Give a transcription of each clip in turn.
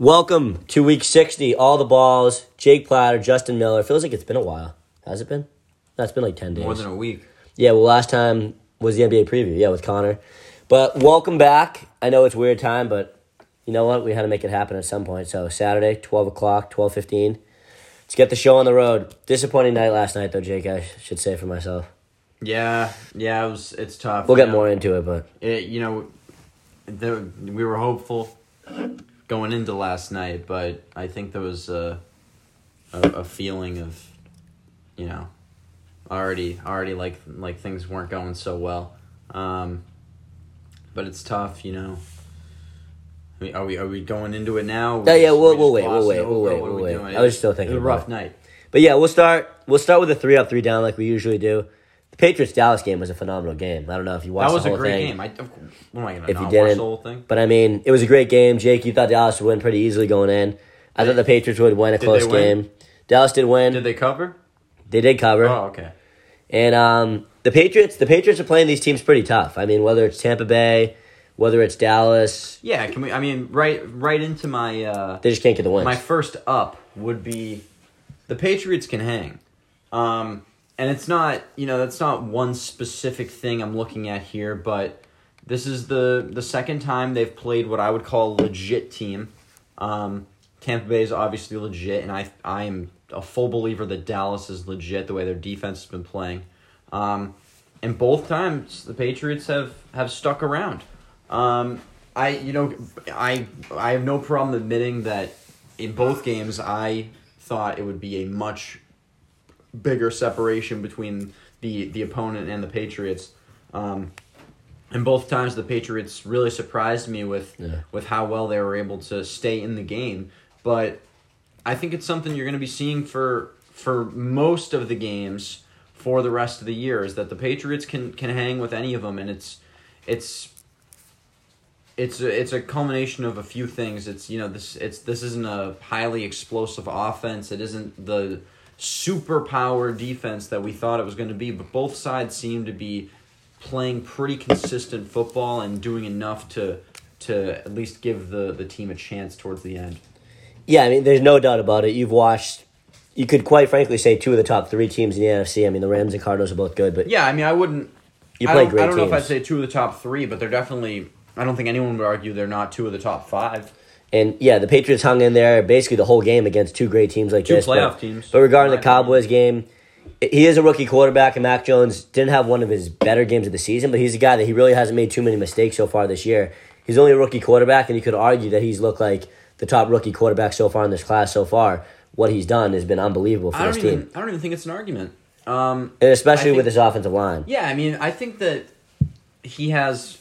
Welcome to week 60. All the balls. Jake Platter, Justin Miller. Feels like it's been a while. Has it been? No, it's been like 10 days. More than a week. yeah, well, last time was the NBA preview. Yeah, with Connor. But welcome back. I know it's a weird time, but you know what? We had to make it happen at some point. So Saturday, 12 o'clock, 12.15. Let's get the show on the road. Disappointing night last night, though, Jake, I should say for myself. Yeah, yeah, it was. It's tough. We'll get know. more into it, but It, you know, there, we were hopeful going into last night, but I think there was a, a, a feeling of, you know, already already like like things weren't going so well. Um, but it's tough, you know. I mean, are we are we going into it now? Yeah, yeah, We we'll- just we'll wait, we'll wait, we'll wait, we'll wait. I was still thinking It was a rough night. But yeah, we'll start. We'll start with the three up, three down, like we usually do. The Patriots Dallas game was a phenomenal game. I don't know if you watched That was the a whole great thing, game. I, of, what am I gonna If you not watch didn't- the whole thing? but I mean, it was a great game. Jake, you thought Dallas would win pretty easily going in. I thought the Patriots would win a Did close win? game. Dallas did win. Did they cover? they did cover, Oh, okay. and um, the Patriots. The Patriots are playing these teams pretty tough. I mean, whether it's Tampa Bay, whether it's Dallas, Yeah, can we? I mean, right, right into my uh, they just can't get the win. my first up would be the Patriots can hang, um, and it's not you know that's not one specific thing I'm looking at here, but this is the the second time they've played what I would call a legit team. Um, Tampa Bay is obviously legit, and I I am a full believer that Dallas is legit the way their defense has been playing. Um, and both times the Patriots have have stuck around. Um, I you know I I have no problem admitting that in both games I thought it would be a much bigger separation between the the opponent and the Patriots. Um, and both times the Patriots really surprised me with Yeah. with how well they were able to stay in the game. But I think it's something you're going to be seeing for for most of the games for the rest of the year is that the Patriots can can hang with any of them, and it's it's it's a, it's a culmination of a few things. It's you know this it's this isn't a highly explosive offense. It isn't the super power defense that we thought it was going to be. But both sides seem to be playing pretty consistent football and doing enough to to at least give the the team a chance towards the end. Yeah, I mean, there's no doubt about it. You've watched. You could quite frankly say two of the top three teams in the NFC. I mean, the Rams and Cardinals are both good, but Yeah, I mean, I wouldn't. You I play don't, great I don't know if. I'd say two of the top three, but they're definitely. I don't think anyone would argue they're not two of the top five. And yeah, the Patriots hung in there basically the whole game against two great teams like Two this. playoff but, teams, But regarding the Cowboys game, he is a rookie quarterback, and Mac Jones didn't have one of his better games of the season, but he's a guy that he really hasn't made too many mistakes so far this year. He's only a rookie quarterback, and you could argue that he's looked like the top rookie quarterback so far in this class so far. What he's done has been unbelievable for I this team, even. I don't even think it's an argument. Um, and especially I with his offensive line. Yeah, I mean, I think that he has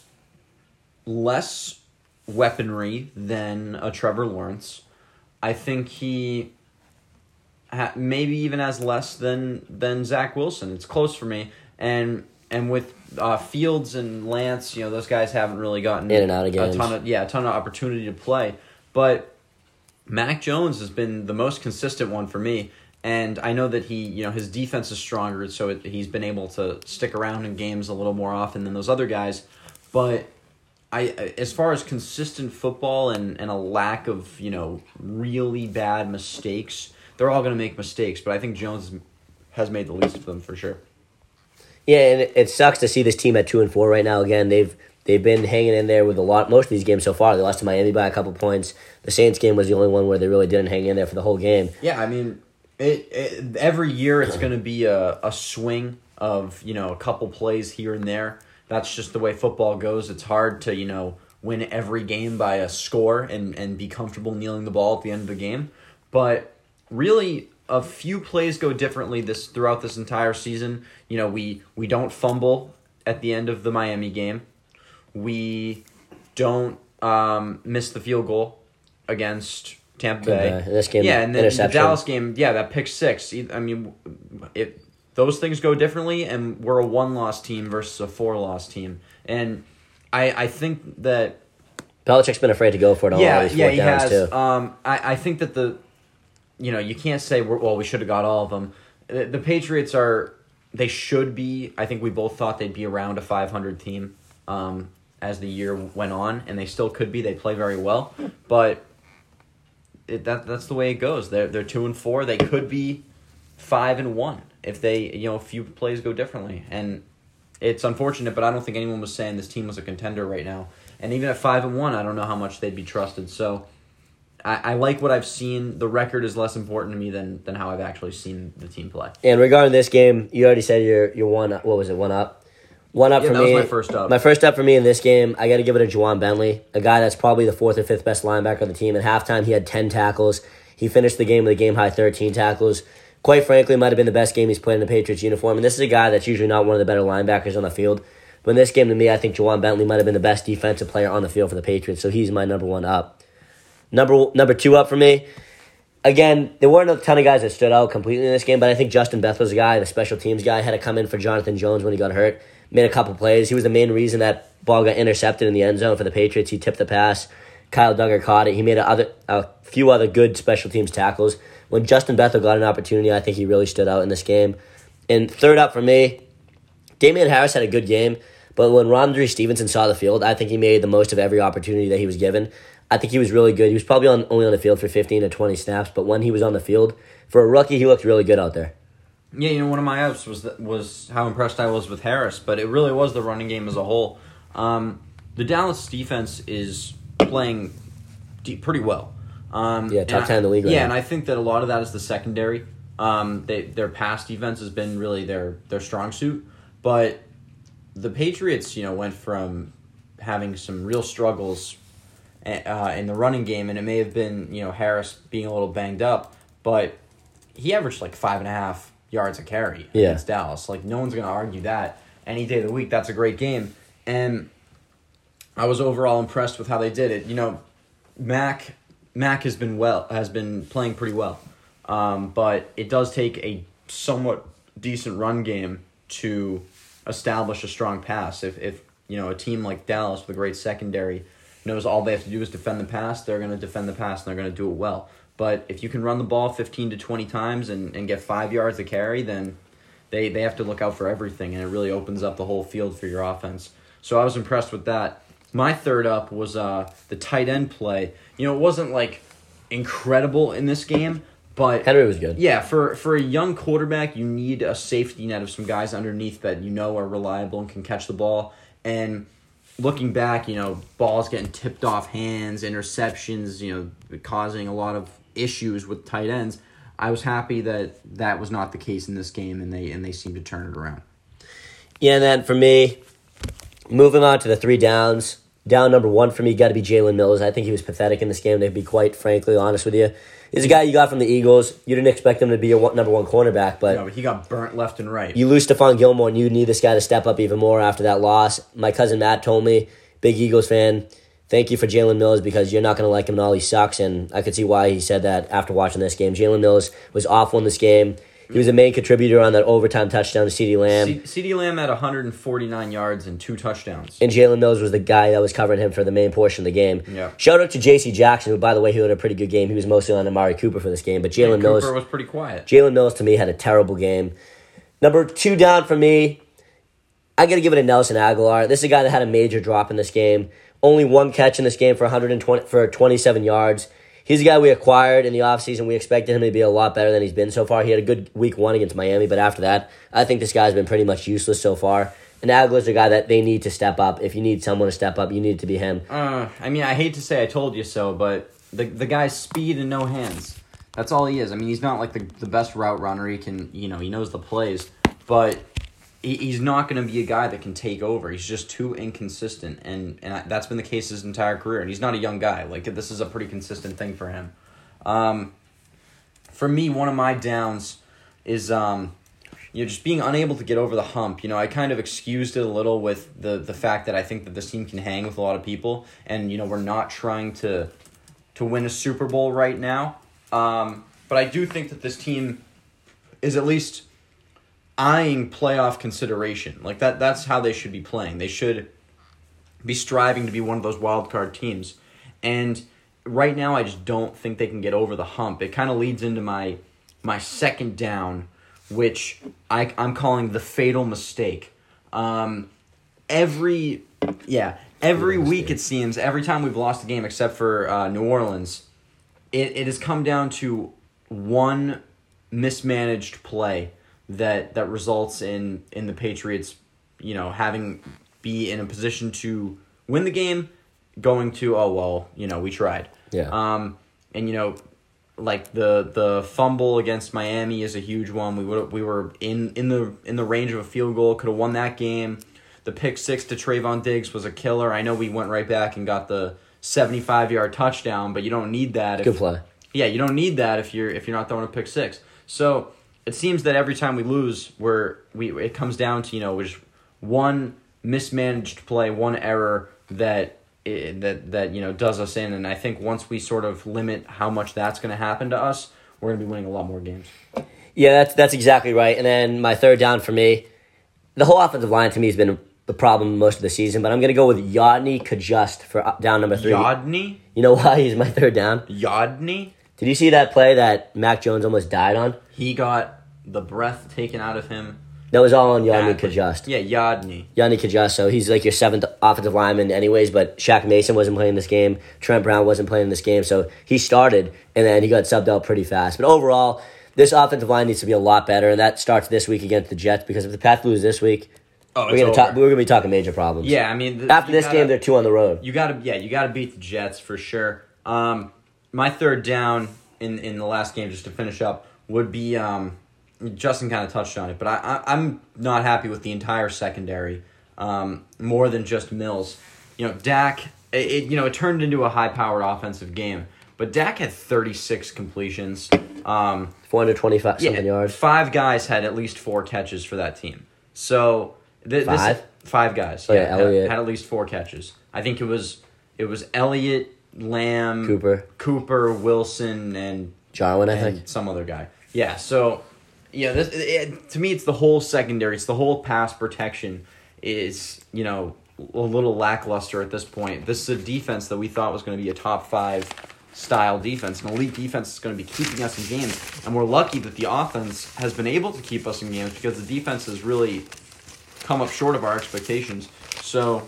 less weaponry than a Trevor Lawrence. I think he ha- maybe even has less than than Zach Wilson. It's close for me, and and with uh, Fields and Lance, you know, those guys haven't really gotten In and out of a games. ton of yeah, a ton of opportunity to play, but. Mac Jones has been the most consistent one for me, and I know that he, you know, his defense is stronger, so it, he's been able to stick around in games a little more often than those other guys. But I, as far as consistent football and, and a lack of you know really bad mistakes, they're all going to make mistakes, but I think Jones has made the least of them for sure. Yeah, and it, it sucks to see this team at two and four right now. Again, they've they've been hanging in there with a lot. Most of these games so far, they lost to Miami by a couple points. The Saints game was the only one where they really didn't hang in there for the whole game. Yeah, I mean, it, it every year it's going to be a, a swing of you know a couple plays here and there. That's just the way football goes. It's hard to you know win every game by a score and and be comfortable kneeling the ball at the end of the game. But really, a few plays go differently this throughout this entire season. You know, we we don't fumble at the end of the Miami game. We don't um, miss the field goal against Tampa Bay. Tampa Bay. This game, yeah, and then the. Dallas game, yeah, that pick six. I mean, it those things go differently, and we're a one loss team versus a four loss team, and I I think that Belichick's been afraid to go for it on yeah all these yeah he downs has. too. Um, I I think that the you know you can't say we're, well we should have got all of them. The, the Patriots are they should be. I think we both thought they'd be around a five hundred team. Um, as the year went on, and they still could be. They play very well, but it, that that's the way it goes. They're they're two and four. They could be five and one if they you know a few plays go differently. And it's unfortunate, but I don't think anyone was saying this team was a contender right now. And even at five and one, I don't know how much they'd be trusted. So I, I like what I've seen. The record is less important to me than than how I've actually seen the team play. And regarding this game, you already said you're you're one. What was it? One up. One up Yeah, for that was me. my first up. My first up for me in this game, I got to give it to Ja'Whaun Bentley, a guy that's probably the fourth or fifth best linebacker on the team. At halftime, he had ten tackles. He finished the game with a game high thirteen tackles. Quite frankly, might have been the best game he's played in the Patriots uniform. And this is a guy that's usually not one of the better linebackers on the field. But in this game, to me, I think Ja'Whaun Bentley might have been the best defensive player on the field for the Patriots. So he's my number one up. Number number two up for me. Again, there weren't a ton of guys that stood out completely in this game, but I think Justin Beth was a guy, the special teams guy, had to come in for Jonathan Jones when he got hurt. Made a couple plays. He was the main reason that ball got intercepted in the end zone for the Patriots. He tipped the pass. Kyle Dugger caught it. He made a, other, a few other good special teams tackles. When Justin Bethel got an opportunity, I think he really stood out in this game. And third up for me, Damien Harris had a good game, but when Rhamondre Stevenson saw the field, I think he made the most of every opportunity that he was given. I think he was really good. He was probably on only on the field for 15 to 20 snaps, but when he was on the field, for a rookie, he looked really good out there. Yeah, you know, one of my ups was that, was how impressed I was with Harris, but it really was the running game as a whole. Um, the Dallas defense is playing pretty well. Um, Yeah, top 10 in the league right yeah, now. and I think that a lot of that is the secondary. Um, they, their past defense has been really their their strong suit, but the Patriots, you know, went from having some real struggles uh, in the running game, and it may have been you know Harris being a little banged up, but he averaged like five and a half yards a carry Yeah. against Dallas. Like no one's gonna argue that any day of the week. That's a great game, and I was overall impressed with how they did it. You know, Mac Mac has been well has been playing pretty well, um, but it does take a somewhat decent run game to establish a strong pass. If if you know a team like Dallas with a great secondary knows all they have to do is defend the pass, they're going to defend the pass and they're going to do it well. But if you can run the ball fifteen to twenty times and, and get five yards to carry, then they they have to look out for everything, and it really opens up the whole field for your offense. So I was impressed with that. My third up was uh, the tight end play. You know, it wasn't like incredible in this game, but Henry was good. yeah, for for a young quarterback, you need a safety net of some guys underneath that you know are reliable and can catch the ball. And looking back, you know, balls getting tipped off hands, interceptions, you know, causing a lot of issues with tight ends. I was happy that that was not the case in this game, and they and they seemed to turn it around. Yeah, and then for me, moving on to the three downs. Down number one for me got to be Jalen Mills. I think he was pathetic in this game. To be quite frankly honest with you, he's a guy you got from the Eagles. You didn't expect him to be your one, number one cornerback, but know, but he got burnt left and right. you lose Stephon Gilmore, and you need this guy to step up even more after that loss. My cousin Matt told me, big Eagles fan, thank you for Jalen Mills because you're not going to like him and all. He sucks, and I could see why he said that after watching this game. Jalen Mills was awful in this game. He was a main contributor on that overtime touchdown to CeeDee Lamb. C- CeeDee Lamb had 149 yards and two touchdowns. and Jalen Mills was the guy that was covering him for the main portion of the game. Yeah. Shout out to J.C. Jackson, who, by the way, he had a pretty good game. He was mostly on Amari Cooper for this game, but Jalen Mills, was pretty quiet. Jalen Mills to me had a terrible game. Number two down for me, I got to give it to Nelson Agholor. This is a guy that had a major drop in this game. Only one catch in this game for 120 for 27 yards. He's a guy we acquired in the offseason. We expected him to be a lot better than he's been so far. He had a good week one against Miami, but after that, I think this guy's been pretty much useless so far. And Agholor's a guy that they need to step up. If you need someone to step up, you need it to be him. Uh, I mean, I hate to say I told you so, but the the guy's speed and no hands. That's all he is. I mean, he's not like the, the best route runner. He can, you know, he knows the plays, but he's not going to be a guy that can take over. He's just too inconsistent, and and that's been the case his entire career. And he's not a young guy. Like this is a pretty consistent thing for him. Um, for me, one of my downs is um, you know, just being unable to get over the hump. You know, I kind of excused it a little with the the fact that I think that this team can hang with a lot of people, and you know, we're not trying to to win a Super Bowl right now. Um, but I do think that this team is at least eyeing playoff consideration. Like that that's how they should be playing. They should be striving to be one of those wild card teams. And right now I just don't think they can get over the hump. It kind of leads into my my second down, which I I'm calling the fatal mistake. Um every yeah, every week it seems every time we've lost a game except for uh, New Orleans, it, it has come down to one mismanaged play that that results in in the Patriots, you know, having be in a position to win the game, going to oh well, you know, we tried. Yeah. Um, and you know, like the the fumble against Miami is a huge one. We would we were in in the in the range of a field goal, could have won that game. The pick six to Trevon Diggs was a killer. I know we went right back and got the seventy five yard touchdown, but you don't need that. If, Good play. Yeah, you don't need that if you're if you're not throwing a pick six. So it seems that every time we lose, we're we it comes down to you know just one mismanaged play, one error that eh, that that you know does us in. And I think once we sort of limit how much that's going to happen to us, we're going to be winning a lot more games. Yeah, that's that's exactly right. And then my third down for me, the whole offensive line to me has been the problem most of the season. But I'm going to go with Yodny Cajuste for down number three. Yodny, You know why he's my third down? Yodny, Did you see that play that Mac Jones almost died on? he got the breath taken out of him. That was all on badly. Cajuste. Yeah, Yadni. Yanni Cajuste, so he's like your seventh offensive lineman, anyways. But Shaq Mason wasn't playing this game. Trent Brown wasn't playing this game, so he started and then he got subbed out pretty fast. But overall, this offensive line needs to be a lot better, and that starts this week against the Jets. Because if the Pats lose this week, Oh, we're gonna talk. We're gonna be talking major problems. Yeah, I mean, th- After this gotta- game, they're two on the road. You got to yeah, you got to beat the Jets for sure. Um, my third down in in the last game, just to finish up, would be um, Justin kind of touched on it, but I, I I'm not happy with the entire secondary. Um, more than just Mills, you know, Dak. It, it you know it turned into a high powered offensive game, but Dak had 36 completions. Um, Four hundred twenty-five something yards. Five guys had at least four catches for that team. So th- Five? This, five guys. Oh, yeah, had, Elliott. had at least four catches. I think it was it was Elliott, Lamb, Cooper. Cooper, Wilson, and Jarwin, I and think. some other guy. Yeah. So yeah, this it, to me it's the whole secondary. It's the whole pass protection is you know a little lackluster at this point. This is a defense that we thought was going to be a top five style defense, an elite defense is going to be keeping us in games, and we're lucky that the offense has been able to keep us in games because the defense has really come up short of our expectations. So.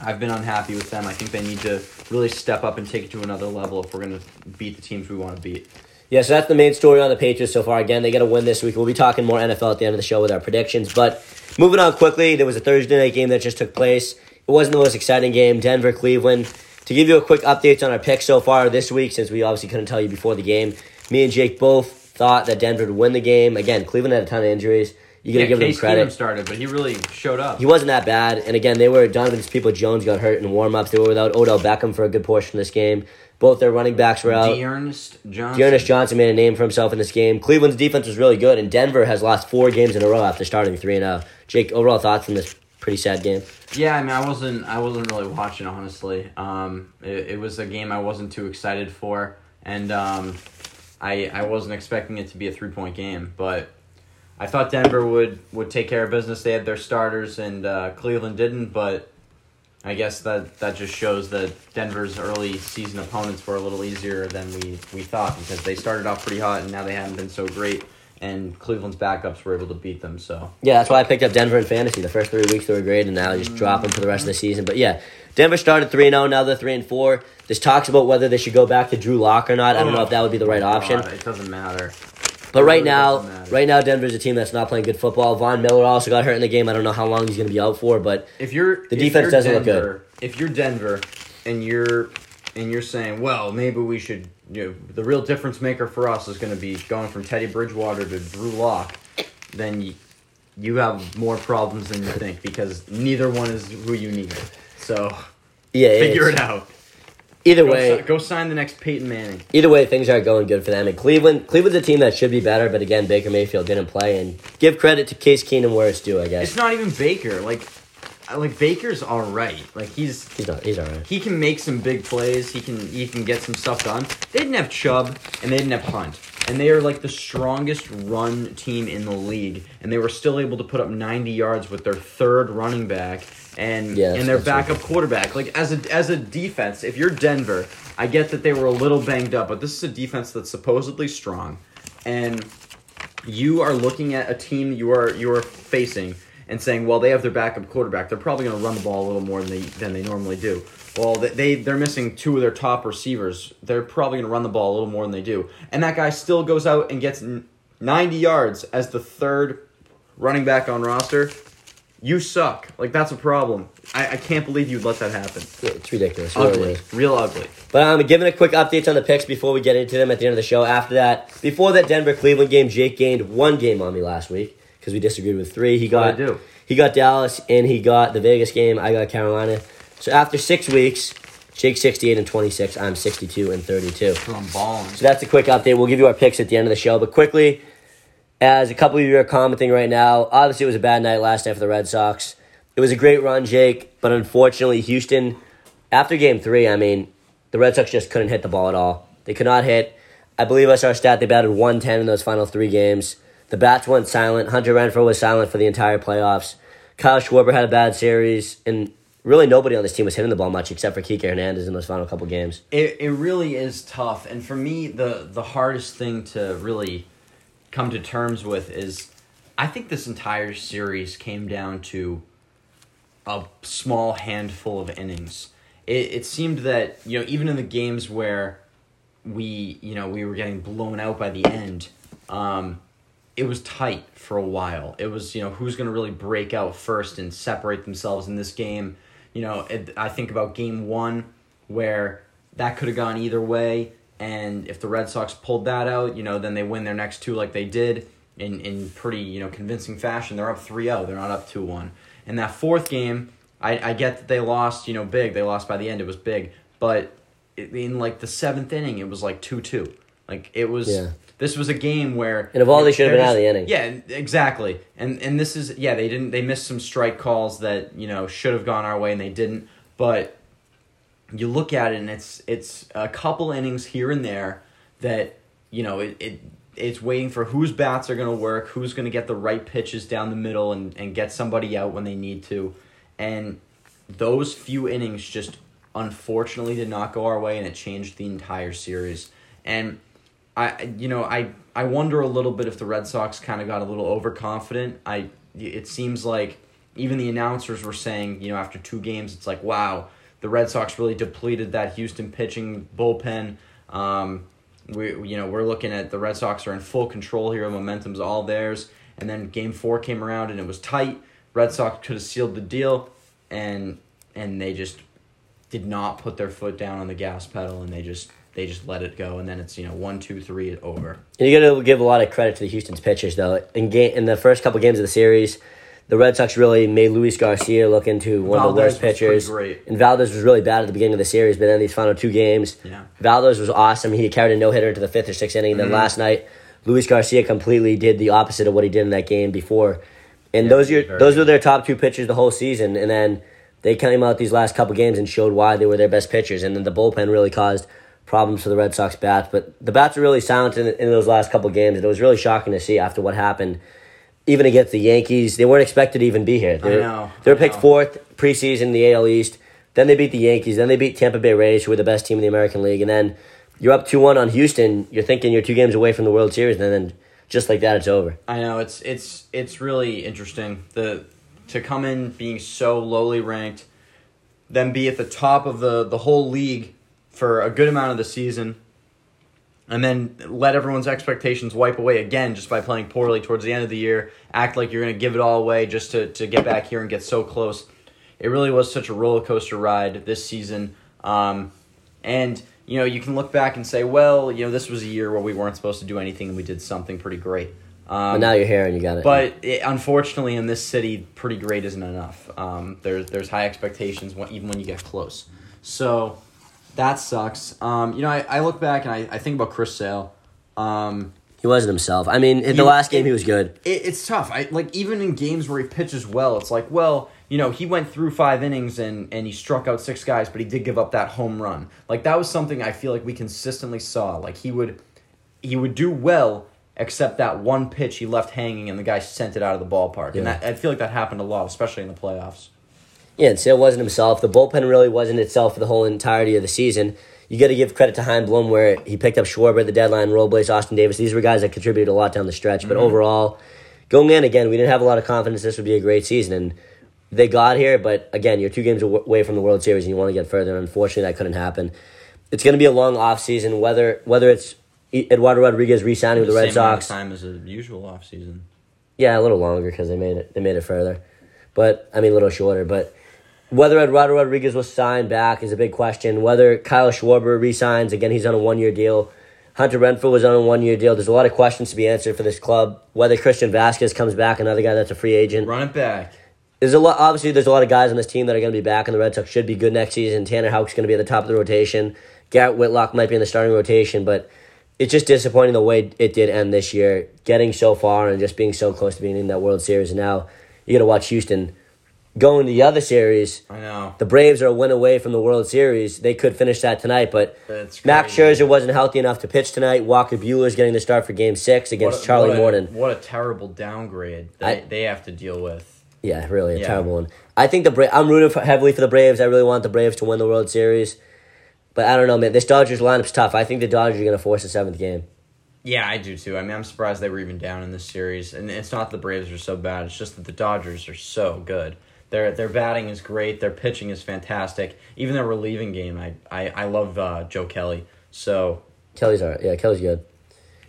I've been unhappy with them. I think they need to really step up and take it to another level if we're going to beat the teams we want to beat. Yeah, so that's the main story on the Patriots so far. Again, they got to win this week. We'll be talking more NFL at the end of the show with our predictions. But moving on quickly, there was a Thursday night game that just took place. It wasn't the most exciting game. Denver, Cleveland. To give you a quick update on our picks so far this week, since we obviously couldn't tell you before the game, me and Jake both thought that Denver would win the game. Again, Cleveland had a ton of injuries. You got to yeah, give them Case Keenum credit. started, but he really showed up. He wasn't that bad. And again, they were Donovan's people. Jones got hurt in warm ups. They were without Odell Beckham for a good portion of this game. Both their running backs were out. D'Ernest Johnson. D'Ernest Johnson made a name for himself in this game. Cleveland's defense was really good, and Denver has lost four games in a row after starting three and zero. Jake, overall thoughts from this pretty sad game? Yeah, I mean, I wasn't, I wasn't really watching honestly. Um, it, it was a game I wasn't too excited for, and um, I, I wasn't expecting it to be a three point game, but I thought Denver would would take care of business. They had their starters, and uh, Cleveland didn't, but. I guess that, that just shows that Denver's early season opponents were a little easier than we, we thought because they started off pretty hot and now they haven't been so great and Cleveland's backups were able to beat them. So Yeah, that's why I picked up Denver in fantasy. The first three weeks they were great, and now I just drop them for the rest of the season. But yeah, Denver started three and zero. Now they're three and four. This talks about whether they should go back to Drew Lock or not. I don't know if that would be the right oh option. God, it doesn't matter. But right now, right now, Denver's a team that's not playing good football. Von Miller also got hurt in the game. I don't know how long he's going to be out for, but If you're The if defense you're doesn't look good. If you're Denver and you're and you're saying, well, maybe we should. You know, the real difference maker for us is going to be going from Teddy Bridgewater to Drew Lock. Then you, you have more problems than you think because neither one is who you need. So yeah, figure it out. Either Go, way, si- go sign the next Peyton Manning. Either way, things aren't going good for them. And Cleveland, Cleveland's a team that should be better, but again, Baker Mayfield didn't play. And give credit to Case Keenum where it's due, I guess. It's not even Baker. Like, like Baker's all right. Like he's He's not. He's all right. he can make some big plays. He can he can get some stuff done. They didn't have Chubb and they didn't have Hunt, and they are like the strongest run team in the league, and they were still able to put up ninety yards with their third running back and Yeah, and their backup quarterback. Like as a as a defense, if you're Denver, I get that they were a little banged up, but this is a defense that's supposedly strong, and you are looking at a team you are you are facing and saying, well, they have their backup quarterback. They're probably going to run the ball a little more than they than they normally do. well, they they're missing two of their top receivers. They're probably going to run the ball a little more than they do, and that guy still goes out and gets ninety yards as the third running back on roster. You suck. Like that's a problem. I, I can't believe you'd let that happen. It's ridiculous. really Ugly, real ugly. But I'm giving a quick updates on the picks before we get into them at the end of the show. After that, before that Denver Cleveland game, Jake gained one game on me last week because we disagreed with three. He oh, got What'd I do? he got Dallas and he got the Vegas game. I got Carolina. So after six weeks, Jake 68 and 26. I'm 62 and 32. So I'm balling. So that's a quick update. We'll give you our picks at the end of the show. But quickly, as a couple of you are commenting right now, obviously it was a bad night last night for the Red Sox. It was a great run, Jake, but unfortunately, Houston, after game three, I mean, the Red Sox just couldn't hit the ball at all. They could not hit. I believe I saw a stat they batted 110 in those final three games. The bats went silent. Hunter Renfroe was silent for the entire playoffs. Kyle Schwarber had a bad series, and really nobody on this team was hitting the ball much except for Kike Hernandez in those final couple games. It it really is tough, and for me, the the hardest thing to really come to terms with is, I think this entire series came down to a small handful of innings. It it seemed that you know even in the games where we you know we were getting blown out by the end, um, it was tight for a while. It was you know who's going to really break out first and separate themselves in this game. You know, it, I think about game one where that could have gone either way, and if the Red Sox pulled that out, you know, then they win their next two like they did in in pretty you know convincing fashion. They're up 3-0. They're not up 2-1. And that fourth game, I I get that they lost, you know, big. They lost by the end. It was big, but in like the seventh inning, it was like 2-2. Like it was. Yeah. This was a game where And of all, they should have been out of the inning. Yeah, exactly. And and this is yeah, they didn't they missed some strike calls that, you know, should have gone our way and they didn't. But you look at it and it's it's a couple innings here and there that, you know, it, it it's waiting for whose bats are gonna work, who's gonna get the right pitches down the middle and, and get somebody out when they need to. And those few innings just unfortunately did not go our way and it changed the entire series. And I you know, I I wonder a little bit if the Red Sox kind of got a little overconfident. I it seems like even the announcers were saying, you know, after two games it's like, wow, the Red Sox really depleted that Houston pitching bullpen. Um we you know, we're looking at the Red Sox are in full control here, momentum's all theirs. And then game 4 came around and it was tight. Red Sox could have sealed the deal and and they just did not put their foot down on the gas pedal and they just they just let it go and then it's you know one two three over And you got to give a lot of credit to the Houston's pitchers, though. In game in the first couple games of the series, the Red Sox really made Luis Garcia look into one of the worst pitchers. And Valdez was really bad at the beginning of the series, but then these final two games, Yeah. Valdez was awesome. He carried a no hitter into the fifth or sixth inning. And Mm-hmm. then last night, Luis Garcia completely did the opposite of what he did in that game before. And those are those were their top two pitchers the whole season, and then they came out these last couple games and showed why they were their best pitchers, and then the bullpen really caused problems for the Red Sox bats. But the bats were really silent in, in those last couple games, and it was really shocking to see after what happened. Even against the Yankees, they weren't expected to even be here. They were, know, They were I picked know. fourth preseason in the AL East. Then they beat the Yankees. Then they beat Tampa Bay Rays, who were the best team in the American League. And then you're up two one on Houston. You're thinking you're two games away from the World Series, and then just like that, it's over. i know it's it's it's really interesting the to come in being so lowly ranked then be at the top of the the whole league for a good amount of the season and then let everyone's expectations wipe away again just by playing poorly towards the end of the year act like you're going to give it all away just to, to get back here and get so close it really was such a roller coaster ride this season um, and you know you can look back and say well you know this was a year where we weren't supposed to do anything and we did something pretty great um, But now you're here and you got it. but it, unfortunately, in this city, pretty great isn't enough. Um, there's there's high expectations when, even when you get close. So that sucks. Um, you know, I, I look back and I, I think about Chris Sale. Um, he wasn't himself. I mean, in the last game, it- he was good. it, it's tough. I like even in games where he pitches well, it's like, well, you know, he went through five innings and and he struck out six guys, but he did give up that home run. Like that was something I feel like we consistently saw. Like he would he would do well, except that one pitch he left hanging and the guy sent it out of the ballpark. And that, I feel like that happened a lot, especially in the playoffs. Yeah, and Sale wasn't himself. The bullpen really wasn't itself for the whole entirety of the season. You got to give credit to Chaim Bloom where he picked up Schwarber at the deadline, Robles, Austin Davis. These were guys that contributed a lot down the stretch. But mm-hmm. overall, going in again, we didn't have a lot of confidence this would be a great season. And they got here, but again, you're two games away from the World Series and you want to get further. And unfortunately, that couldn't happen. It's going to be a long offseason, whether whether it's Eduardo Rodriguez re-signing with the, Red same Sox. time as a usual offseason. Yeah, a little longer because they made it. They made it further, but I mean a little shorter. But whether Eduardo Rodriguez will sign back is a big question. Whether Kyle Schwarber resigns again, he's on a one-year deal. Hunter Renfroe was on a one-year deal. There's a lot of questions to be answered for this club. Whether Christian Vasquez comes back, another guy that's a free agent. Run it back. There's a lot. Obviously, there's a lot of guys on this team that are going to be back, and the Red Sox should be good next season. Tanner Houck's going to be at the top of the rotation. Garrett Whitlock might be in the starting rotation, but it's just disappointing the way it did end this year. Getting so far and just being so close to being in that World Series, and now you got to watch Houston going to the other series. I know. The Braves are a win away from the World Series. They could finish that tonight, but That's Max. Scherzer wasn't healthy enough to pitch tonight. Walker Buehler's getting the start for Game Six against What a- Charlie what a, Morton. What a terrible downgrade they, I- they have to deal with. Yeah, really a Yeah. terrible one. I think the Bra- I'm rooting for, heavily for the Braves. I really want the Braves to win the World Series, but I don't know, man. This Dodgers lineup's tough. I think the Dodgers are going to force a seventh game. Yeah, I do too. I mean, I'm surprised they were even down in this series. And it's not that the Braves are so bad. It's just that the Dodgers are so good. Their their batting is great. Their pitching is fantastic. Even their relieving game, I I, I love uh, Joe Kelly. So Kelly's all right. Yeah, Kelly's good.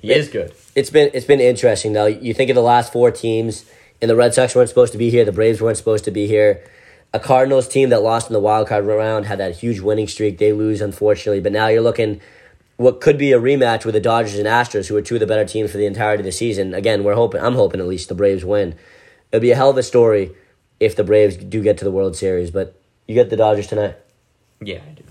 he is good. It's been it's been interesting though. You think of the last four teams, and the Red Sox weren't supposed to be here. The Braves weren't supposed to be here. A Cardinals team that lost in the wild card round had that huge winning streak. They lose unfortunately, but now you're looking what could be a rematch with the Dodgers and Astros, who are two of the better teams for the entirety of the season. Again, we're hoping. I'm hoping at least the Braves win. It'd be a hell of a story if the Braves do get to the World Series, but you get the Dodgers tonight. Yeah, I do.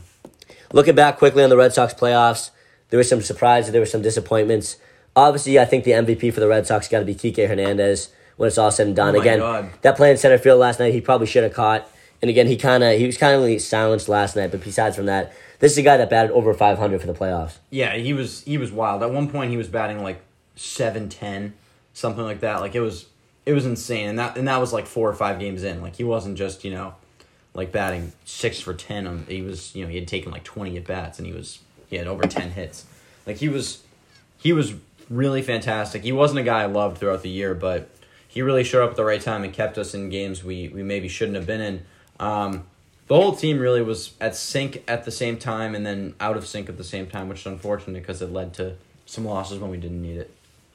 Looking back quickly on the Red Sox playoffs, there were some surprises, there were some disappointments. Obviously, I think the MVP for the Red Sox got to be Kike Hernandez when it's all said and done. Oh again, God. that play in center field last night, he probably should have caught. And again, he kind of he was kind of silenced last night. But besides from that, this is a guy that batted over 500 for the playoffs. Yeah, he was he was wild. At one point, he was batting like seven ten, something like that. Like it was it was insane, and that and that was like four or five games in. Like he wasn't just you know like batting six for ten. He was you know he had taken like twenty at bats, and he was he had over ten hits. Like he was he was really fantastic. He wasn't a guy I loved throughout the year, but he really showed up at the right time and kept us in games we we maybe shouldn't have been in. Um, the whole team really was at sync at the same time and then out of sync at the same time, which is unfortunate because it led to some losses when we didn't need it.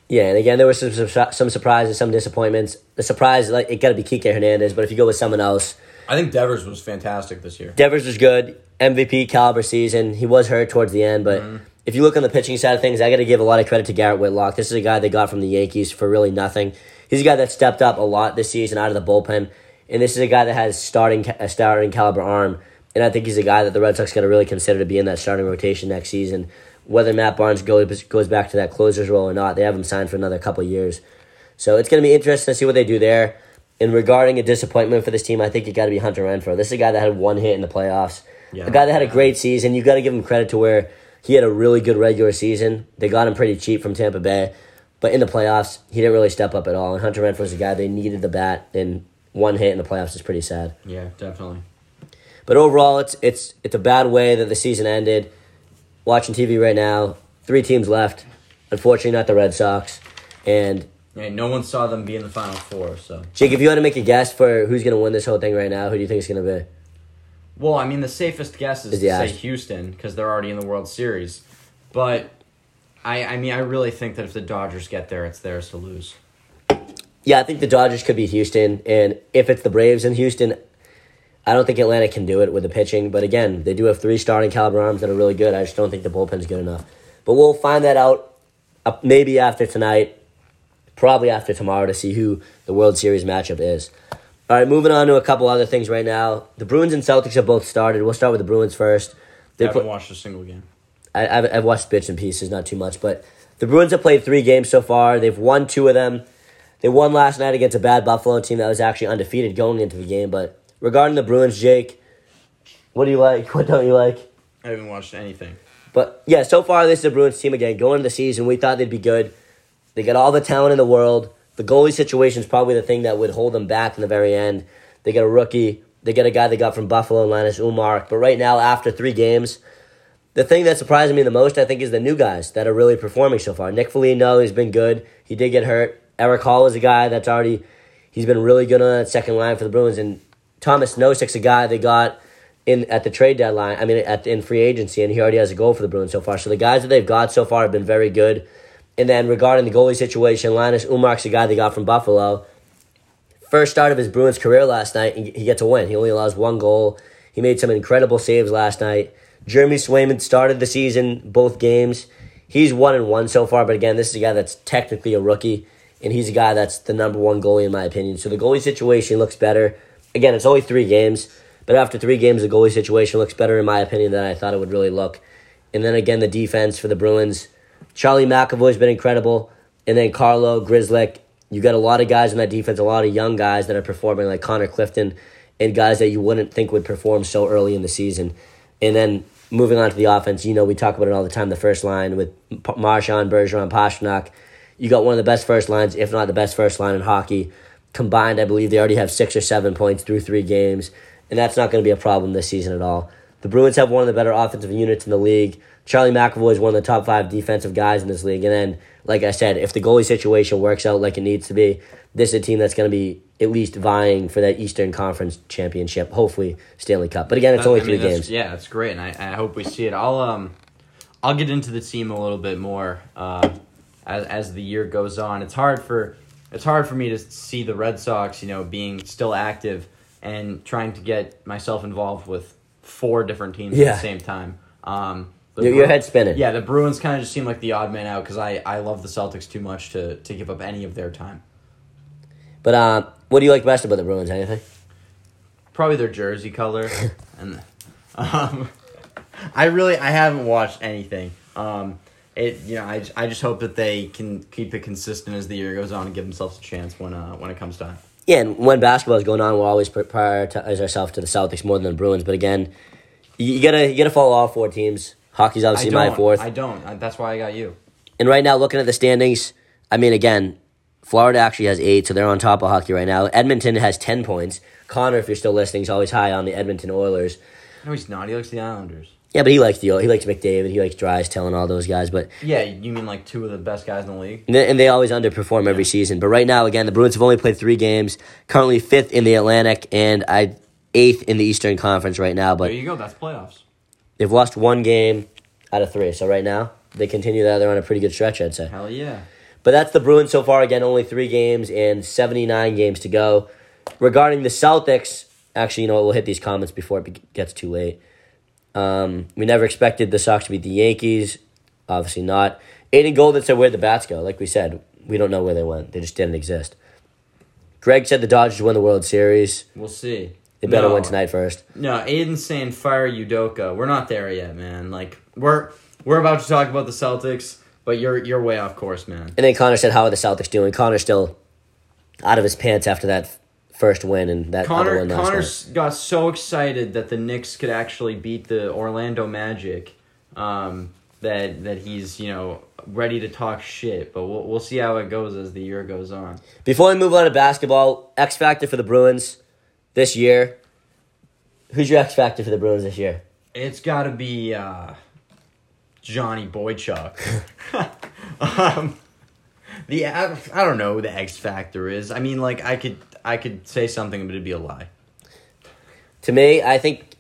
Yeah, and again, there were some some, some surprises, some disappointments. The surprise, like it got to be Kike Hernandez, but if you go with someone else, I think Devers was fantastic this year. Devers was good, MVP caliber season. He was hurt towards the end, but mm-hmm. if you look on the pitching side of things, I got to give a lot of credit to Garrett Whitlock. This is a guy they got from the Yankees for really nothing. He's a guy that stepped up a lot this season out of the bullpen, and this is a guy that has starting a starting caliber arm. And I think he's a guy that the Red Sox got to really consider to be in that starting rotation next season. Whether Matt Barnes goes goes back to that closer's role or not, they have him signed for another couple years. So it's going to be interesting to see what they do there. And regarding a disappointment for this team, I think you got to be Hunter Renfroe. This is a guy that had one hit in the playoffs. Yeah. A guy that had a great season. You got to give him credit to where he had a really good regular season. They got him pretty cheap from Tampa Bay, but in the playoffs, he didn't really step up at all. And Hunter Renfroe was a guy they needed the bat, and one hit in the playoffs is pretty sad. Yeah, definitely. But overall, it's it's it's a bad way that the season ended. Watching TV right now, three teams left. Unfortunately, not the Red Sox. And Yeah, no one saw them be in the final four, so. Jake, if you had to make a guess for who's going to win this whole thing right now, who do you think it's going to be? Well, I mean, the safest guess is Is to say Houston because they're already in the World Series. But I, I mean, I really think that if the Dodgers get there, it's theirs to lose. Yeah, I think the Dodgers could beat Houston, and if it's the Braves in Houston, I don't think Atlanta can do it with the pitching. But again, they do have three starting caliber arms that are really good. I just don't think the bullpen's good enough. But we'll find that out maybe after tonight, probably after tomorrow to see who the World Series matchup is. All right, moving on to a couple other things right now. The Bruins and Celtics have both started. We'll start with the Bruins first. I They haven't put, watched a single game. I, I've, I've watched bits and pieces, not too much, but the Bruins have played three games so far. They've won two of them. They won last night against a bad Buffalo team that was actually undefeated going into the game. But regarding the Bruins, Jake, what do you like? What don't you like? I haven't watched anything. But yeah, so far this is the Bruins team again. Going into the season, we thought they'd be good. They got all the talent in the world. The goalie situation is probably the thing that would hold them back in the very end. They got a rookie. They got a guy they got from Buffalo, Linus Ullmark. But right now, after three games, the thing that surprised me the most, I think, is the new guys that are really performing so far. Nick Foligno has been good. He did get hurt. Erik Haula is a guy that's already he's been really good on that second line for the Bruins. And Thomas Nosek's a guy they got in at the trade deadline. I mean, at in free agency, and he already has a goal for the Bruins so far. So the guys that they've got so far have been very good. And then regarding the goalie situation, Linus Ullmark's a guy they got from Buffalo. First start of his Bruins career last night, he gets a win. He only allows one goal. He made some incredible saves last night. Jeremy Swayman started the season both games. He's one and one so far, but again, this is a guy that's technically a rookie, and he's a guy that's the number one goalie in my opinion. So the goalie situation looks better. Again, it's only three games, but after three games, the goalie situation looks better in my opinion than I thought it would really look. And then again, the defense for the Bruins. Charlie McAvoy's been incredible, and then Carlo Grzelcyk. You got a lot of guys in that defense, a lot of young guys that are performing, like Connor Clifton, and guys that you wouldn't think would perform so early in the season. And then moving on to the offense, you know, we talk about it all the time. The first line with Marchand, Bergeron, Pastrnak. You got one of the best first lines, if not the best first line in hockey. Combined, I believe they already have six or seven points through three games, and that's not going to be a problem this season at all. The Bruins have one of the better offensive units in the league. Charlie McAvoy is one of the top five defensive guys in this league. And then, like I said, if the goalie situation works out like it needs to be, this is a team that's going to be at least vying for that Eastern Conference championship, hopefully Stanley Cup. But again, it's only I three mean, that's- games. Yeah, that's great, and I, I hope we see it. I'll um, I'll get into the team a little bit more uh, as as the year goes on. It's hard for it's hard for me to see the Red Sox, you know, being still active and trying to get myself involved with four different teams at the same time. Um, Your, your head's spinning. Yeah, the Bruins kind of just seem like the odd man out because I, I love the Celtics too much to, to give up any of their time. But uh, what do you like best about the Bruins? Anything? Probably their jersey color, and um, I really I haven't watched anything. Um, it you know I, I just hope that they can keep it consistent as the year goes on and give themselves a chance when uh, when it comes time. Yeah, and when basketball is going on, we'll always pri- prioritize ourselves to the Celtics more than the Bruins. But again, you, gotta you gotta follow all four teams. Hockey's obviously my fourth. I don't. I, that's why I got you. And right now, looking at the standings, I mean, again, Florida actually has eight, so they're on top of hockey right now. Edmonton has 10 points. Connor, if you're still listening, is always high on the Edmonton Oilers. No, he's not. He likes the Islanders. Yeah, but he likes the he likes McDavid, he likes Draisaitl and all those guys. But Yeah, you mean like two of the best guys in the league? and they, and they always underperform every season. But right now, again, the Bruins have only played three games. Currently fifth in the Atlantic and I eighth in the Eastern Conference right now. But there you go. That's playoffs. they've lost one game out of three. So right now, they continue that. They're on a pretty good stretch, I'd say. Hell yeah. But that's the Bruins so far. Again, only three games and 79 games to go. Regarding the Celtics, actually, you know what? We'll hit these comments before it gets too late. Um, we never expected the Sox to beat the Yankees. Obviously not. Aiden Golden said, Where'd the bats go? Like we said, we don't know where they went. They just didn't exist. Greg said the Dodgers win the World Series. We'll see. They better No. win tonight first. No, Aiden's saying fire Udoka. We're not there yet, man. Like we're we're about to talk about the Celtics, but you're you're way off course, man. And then Connor said, How are the Celtics doing? Connor's still out of his pants after that first win and that other Connor win last night. Connor got so excited that the Knicks could actually beat the Orlando Magic, um, that that he's you know ready to talk shit. But we'll we'll see how it goes as the year goes on. Before we move on to basketball, X Factor for the Bruins this year. Who's your X Factor for the Bruins this year? It's got to be uh, Johnny Boychuk. um, the I, I don't know who the X factor is. I mean, like I could I could say something, but it'd be a lie. To me, I think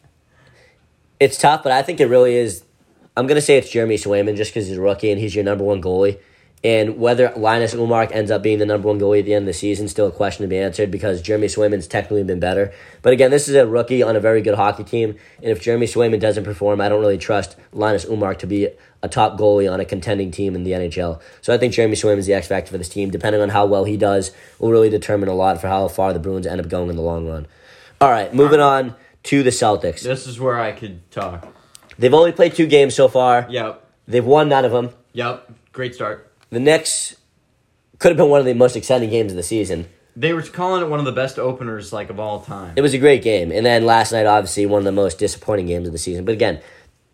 it's tough, but I think it really is. I'm gonna say it's Jeremy Swayman just because he's a rookie and he's your number one goalie. And whether Linus Ullmark ends up being the number one goalie at the end of the season, still a question to be answered because Jeremy Swayman's technically been better. But again, this is a rookie on a very good hockey team, and if Jeremy Swayman doesn't perform, I don't really trust Linus Ullmark to be a top goalie on a contending team in the NHL. So I think Jeremy Swayman's the X factor for this team. Depending on how well he does, will really determine a lot for how far the Bruins end up going in the long run. All right, moving on to the Celtics. This is where I could talk. They've only played two games so far. Yep, They've won none of them. yep. Great start. The Knicks could have been one of the most exciting games of the season. They were calling it one of the best openers like of all time. It was a great game. And then last night, obviously, one of the most disappointing games of the season. But again,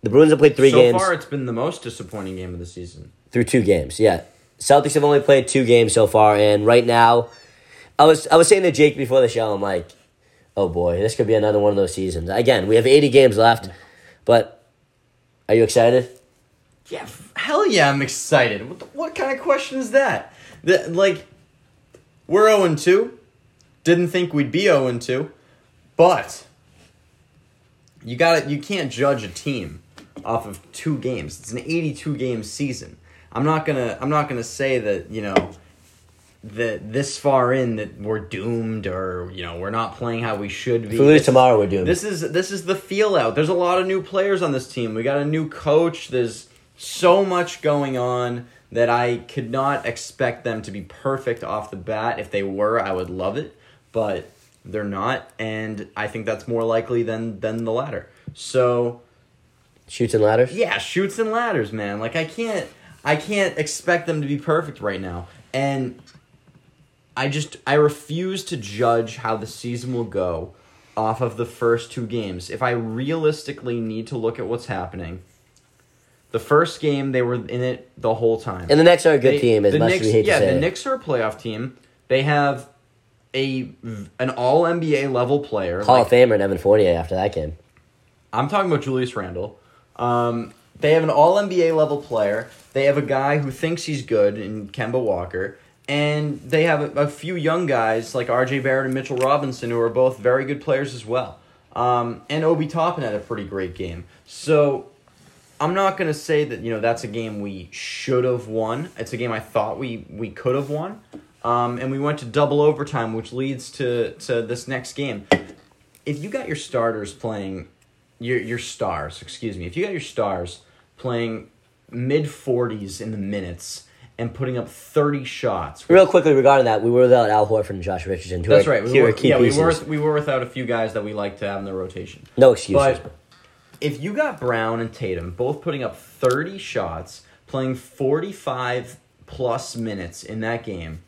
the Bruins have played three so games far, it's been the most disappointing game of the season. through two games. Yeah. Celtics have only played two games so far. And right now, I was I was saying to Jake before the show, I'm like, oh boy, this could be another one of those seasons. Again, we have 80 games left. But are you excited? Yeah, f- hell yeah, I'm excited. What, the, what kind of question is that? The, like, we're 0 2. Didn't think we'd be 0 2. But you got to You can't judge a team off of two games. It's an 82 game season. I'm not gonna. I'm not gonna say that you know that this far in that we're doomed or you know we're not playing how we should be. If we lose tomorrow, we're doomed. This is this is the feel out. There's a lot of new players on this team. We got a new coach. There's so much going on that I could not expect them to be perfect off the bat. If they were, I would love it, but they're not, and I think that's more likely than than the latter. So Shoots and ladders. yeah, shoots and ladders, man. Like I can't I can't expect them to be perfect right now. And I just I refuse to judge how the season will go off of the first two games. If I realistically need to look at what's happening, the first game they were in it the whole time. And the Knicks are a good They- team, as much Knicks, as we hate yeah, to say. Yeah, the. Knicks are a playoff team. They have a an all NBA level player. Hall like- of Famer and Evan Fournier after that game. I'm talking about Julius Randle. Um, they have an All NBA level player. They have a guy who thinks he's good in Kemba Walker, and they have a, a few young guys like R.J. Barrett and Mitchell Robinson who are both very good players as well. Um, and Obi Toppin had a pretty great game. So I'm not gonna say that you know that's a game we should have won. It's a game I thought we we could have won. Um, and we went to double overtime, which leads to to this next game. If you got your starters playing, your your stars, excuse me, if you got your stars playing mid forties in the minutes and putting up thirty shots, Real quickly regarding that, we were without Al Horford and Josh Richardson. Who that's are, right. We Here were, yeah, we were we were without a few guys that we like to have in the rotation. no excuses. But if you got Brown and Tatum both putting up 30 shots, playing 45 plus minutes in that game,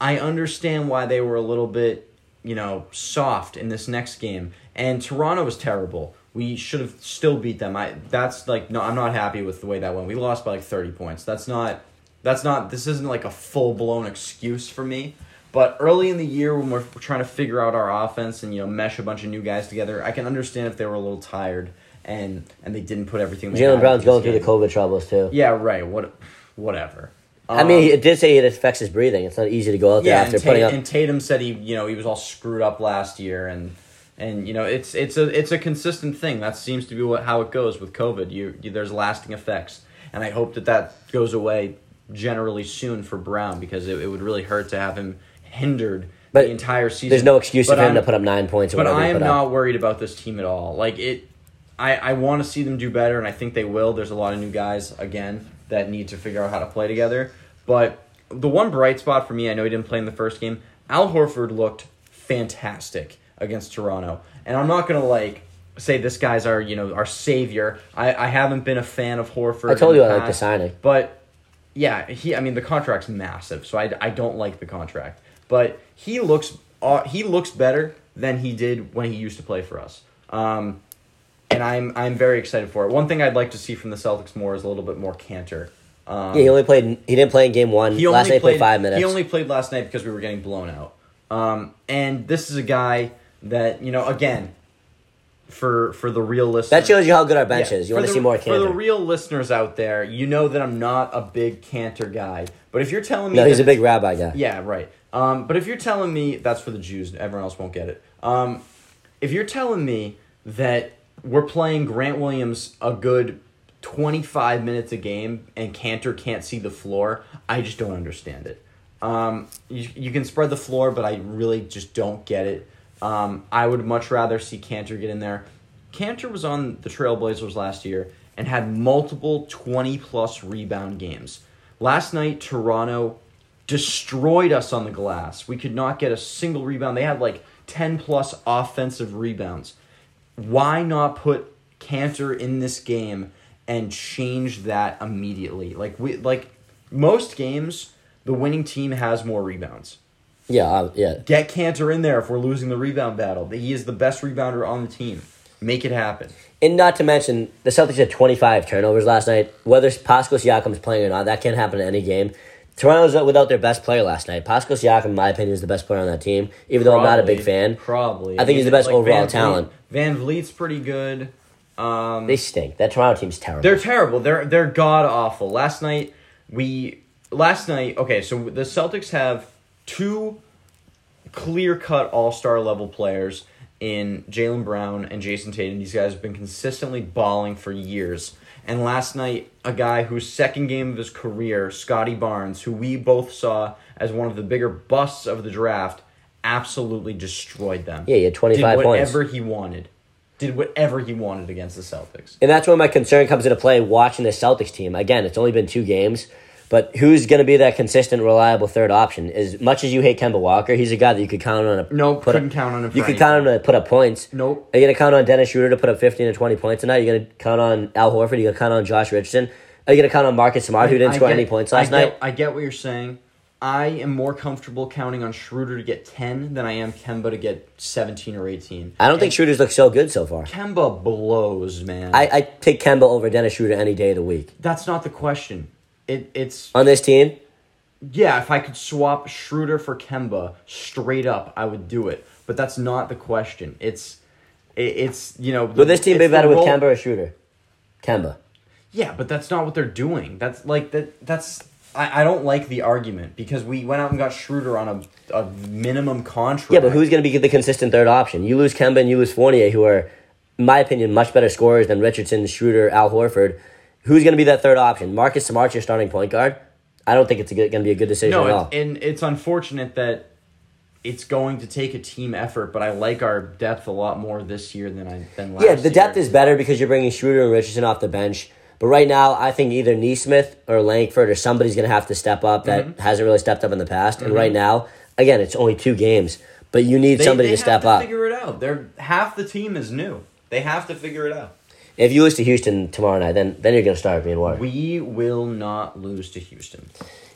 I understand why they were a little bit, you know, soft in this next game. And Toronto was terrible. We should have still beat them. I that's like no, I'm not happy with the way that went. We lost by like 30 points. That's not that's not this isn't like a full-blown excuse for me. But early in the year when we're trying to figure out our offense and you know mesh a bunch of new guys together, I can understand if they were a little tired and and they didn't put everything. they Jaylen Brown's going through the. COVID troubles too. Yeah, right. What, whatever. I mean, Um, it did say it affects his breathing. It's not easy to go out there yeah, after putting up. and Tatum said he, you know, he was all screwed up last year, and and you know, it's it's a it's a consistent thing. That seems to be what how it goes with COVID. You, you there's lasting effects, and I hope that that goes away generally soon for Brown because it, it would really hurt to have him hindered But the entire season. There's no excuse But for him I'm- to put up nine points or but whatever I am not up. worried about this team at all. Like it, I I want to see them do better, and I think they will. There's a lot of new guys again that need to figure out how to play together. But the one bright spot for me, I know he didn't play in the first game. Al Horford looked fantastic against Toronto, and I'm not gonna like say this guy's our you know our savior. I I haven't been a fan of Horford. I told you the I like the signing. but yeah, he. I mean, the contract's massive, so I, I don't like the contract. But he looks uh, he looks better than he did when he used to play for us. Um, and I'm I'm very excited for it. One thing I'd like to see from the Celtics more is a little bit more Kanter. Um, Yeah, he only played. He didn't play in game one. he only Last night he played played five minutes. He only played last night because we were getting blown out. Um, and this is a guy that you know again for for the real listeners. that shows you how good our bench Yeah, is. You want to see more Kanter. For the real listeners out there, you know that I'm not a big Kanter guy. But if you're telling me No, he's a big rabbi guy. yeah, right. Um, but if you're telling me that's for the Jews, everyone else won't get it. Um, if you're telling me that we're playing Grant Williams a good 25 minutes a game and Kanter can't see the floor, I just don't understand it. Um, you, you can spread the floor, but I really just don't get it. Um, I would much rather see Kanter get in there. Kanter was on the Trailblazers last year and had multiple 20 plus rebound games. Last night, Toronto destroyed us on the glass. We could not get a single rebound. They had like 10 plus offensive rebounds. Why not put Kanter in this game and change that immediately? Like we like most games, the winning team has more rebounds. Yeah, uh, yeah. Get Kanter in there if we're losing the rebound battle. He is the best rebounder on the team. Make it happen. And not to mention, the Celtics had 25 turnovers last night. Whether Pascal Siakam's playing or not, that can't happen in any game. Toronto's without their best player last night. Pascal Siakam, in my opinion, is the best player on that team, even though I'm not a big fan. Probably. I think he's the best overall VanVleet- talent. VanVleet's pretty good. Um, They stink. That Toronto team's terrible. They're terrible. They're they're god awful. Last night we last night okay, so the Celtics have two clear cut all star level players in Jaylen Brown and Jayson Tatum. These guys have been consistently balling for years. And last night, a guy whose second game of his career, Scottie Barnes, who we both saw as one of the bigger busts of the draft, absolutely destroyed them. Yeah, he had 25 Did points. whatever he wanted. Did whatever he wanted against the Celtics. And that's where my concern comes into play watching the Celtics team. Again, it's only been two games, but who's going to be that consistent, reliable third option? As much as you hate Kemba Walker, he's a guy that you could count on. A, Nope, put couldn't up, count on him You could count on him to put up points. Nope. Are you going to count on Dennis Schroeder to put up 15 to 20 points tonight? Are you going to count on Al Horford? Are you going to count on Josh Richardson? Are you going to count on Marcus Smart, who didn't I score get- any points I last get- night? I get what you're saying. I am more comfortable counting on Schroeder to get 10 than I am Kemba to get 17 or 18. I don't think Schroeder's looked so good so far. Kemba blows, man. I, I take Kemba over Dennis Schroeder any day of the week. That's not the question. It it's On this team, yeah, if I could swap Schroeder for Kemba straight up, I would do it. But that's not the question. It's it, it's you know would this team be better with role- Kemba or Schroeder? Kemba. Yeah, but that's not what they're doing. That's like that. That's I, I don't like the argument because we went out and got Schroeder on a, a minimum contract. Yeah, but who's going to be the consistent third option? You lose Kemba and you lose Fournier, who are, in my opinion, much better scorers than Richardson, Schroeder, Al Horford. Who's going to be that third option? Marcus Smart's your starting point guard. I don't think it's going to be a good decision no, at all. and it's unfortunate that it's going to take a team effort. But I like our depth a lot more this year than I than last. yeah, the depth year. is better because you're bringing Schroeder and Richardson off the bench. But right now, I think either Nesmith or Langford or somebody's going to have to step up that Mm-hmm. hasn't really stepped up in the past. And right now, again, it's only two games, but you need They- somebody they to have step to up. Figure it out. They're half the team is new. They have to figure it out. If you lose to Houston tomorrow night, then then you're going to start being worried. We will not lose to Houston.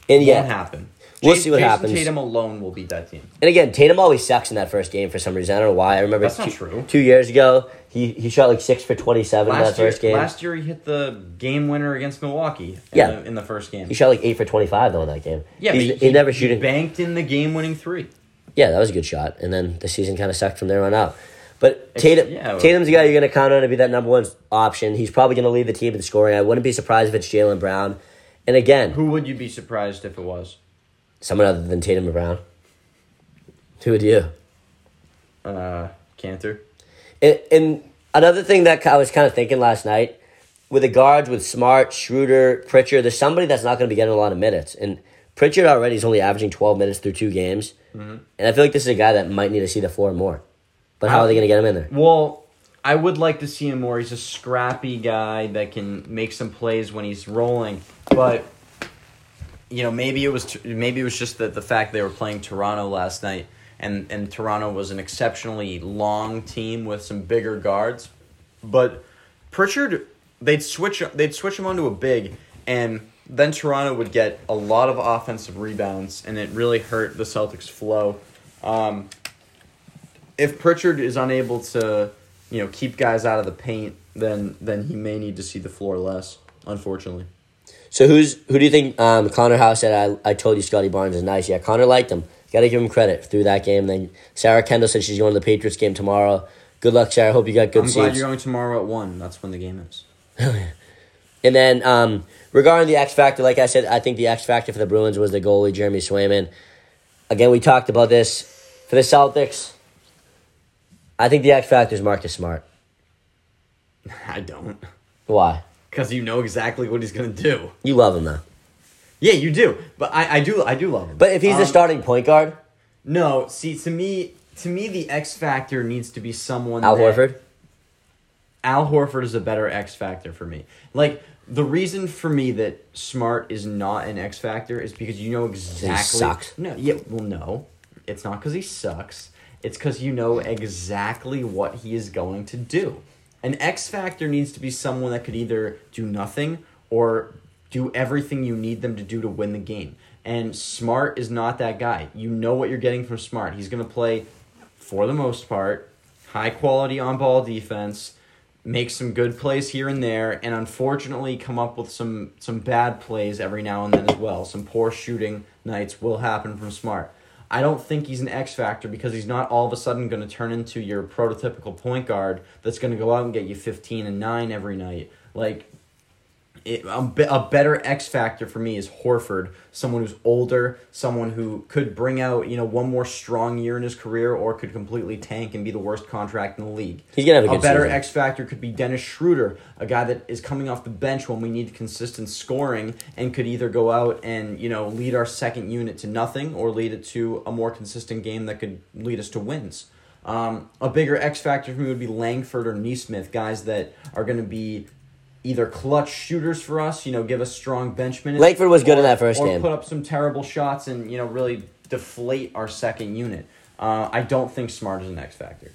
And yeah, Won't happen. We'll Jas- see what Jayson happens. Tatum alone will beat that team. And again, Tatum always sucks in that first game for some reason. I don't know why. I remember That's not two, true. two years ago, he, he shot like six for 27 in that year, first game. last year he hit the game winner against Milwaukee. In Yeah. the, in the first game. he shot like eight for 25 though in that game. yeah, but he, never shooting. banked in the game winning three. Yeah, that was a good shot. And then the season kind of sucked from there on out. But Tatum, yeah, well- Tatum's the guy you're going to count on to be that number one option. He's probably going to lead the team in scoring. I wouldn't be surprised if it's Jaylen Brown. And again, Who would you be surprised if it was? someone other than Tatum or Brown. Who would you? Uh, Kanter. And, and another thing that I was kind of thinking last night with the guards, with Smart, Schroeder, Pritchard, there's somebody that's not going to be getting a lot of minutes. And Pritchard already is only averaging 12 minutes through two games. Mm-hmm. And I feel like this is a guy that might need to see the floor more. But how are they going to get him in there? Well, I would like to see him more. He's a scrappy guy that can make some plays when he's rolling, but you know maybe it was maybe it was just that the fact they were playing Toronto last night, and and Toronto was an exceptionally long team with some bigger guards, but Pritchard they'd switch they'd switch him onto a big and. Then Toronto would get a lot of offensive rebounds, and it really hurt the Celtics' flow. Um, if Pritchard is unable to, you know, keep guys out of the paint, then then he may need to see the floor less. Unfortunately, So who's who do you think um, Connor House said I, I told you Scottie Barnes is nice? Yeah, Connor liked him. Got to give him credit through that game. Then Sarah Kendall said she's going to the Patriots game tomorrow. Good luck, Sarah. Hope you got good I'm glad you're going tomorrow at one. That's when the game is. And then um, regarding the X factor, like I said, I think the X factor for the Bruins was the goalie Jeremy Swayman. Again, we talked about this for the Celtics. I think the X factor is Marcus Smart. I don't, Why? because you know exactly what he's gonna do. You love him though. Yeah, you do, but I, I do I do love him. But if he's the Um, starting point guard, no, see to me to me the X factor needs to be someone. Al that- Horford. Al Horford is a better X factor for me. Like the reason for me that Smart is not an X factor is because you know exactly. sucks. No, yeah, well, no, it's not because he sucks. It's because you know exactly what he is going to do. An X factor needs to be someone that could either do nothing or do everything you need them to do to win the game. And Smart is not that guy. You know what you're getting from Smart. He's going to play, for the most part, high quality on ball defense, make some good plays here and there, and unfortunately come up with some some bad plays every now and then as well. Some poor shooting nights will happen from Smart. I don't think he's an X factor because he's not all of a sudden going to turn into your prototypical point guard that's going to go out and get you 15 and 9 every night. Like it, a, be- a better X factor for me is Horford, someone who's older, someone who could bring out you know one more strong year in his career, or could completely tank and be the worst contract in the league. He's gonna have a good better season. X factor could be Dennis Schroeder, a guy that is coming off the bench when we need consistent scoring and could either go out and you know lead our second unit to nothing or lead it to a more consistent game that could lead us to wins. Um, a bigger X factor for me would be Langford or Nesmith, guys that are going to be either clutch shooters for us, you know, give us strong bench minutes. Langford was good in that first or game. put up some terrible shots and you know really deflate our second unit. Uh, I don't think Smart is an X factor.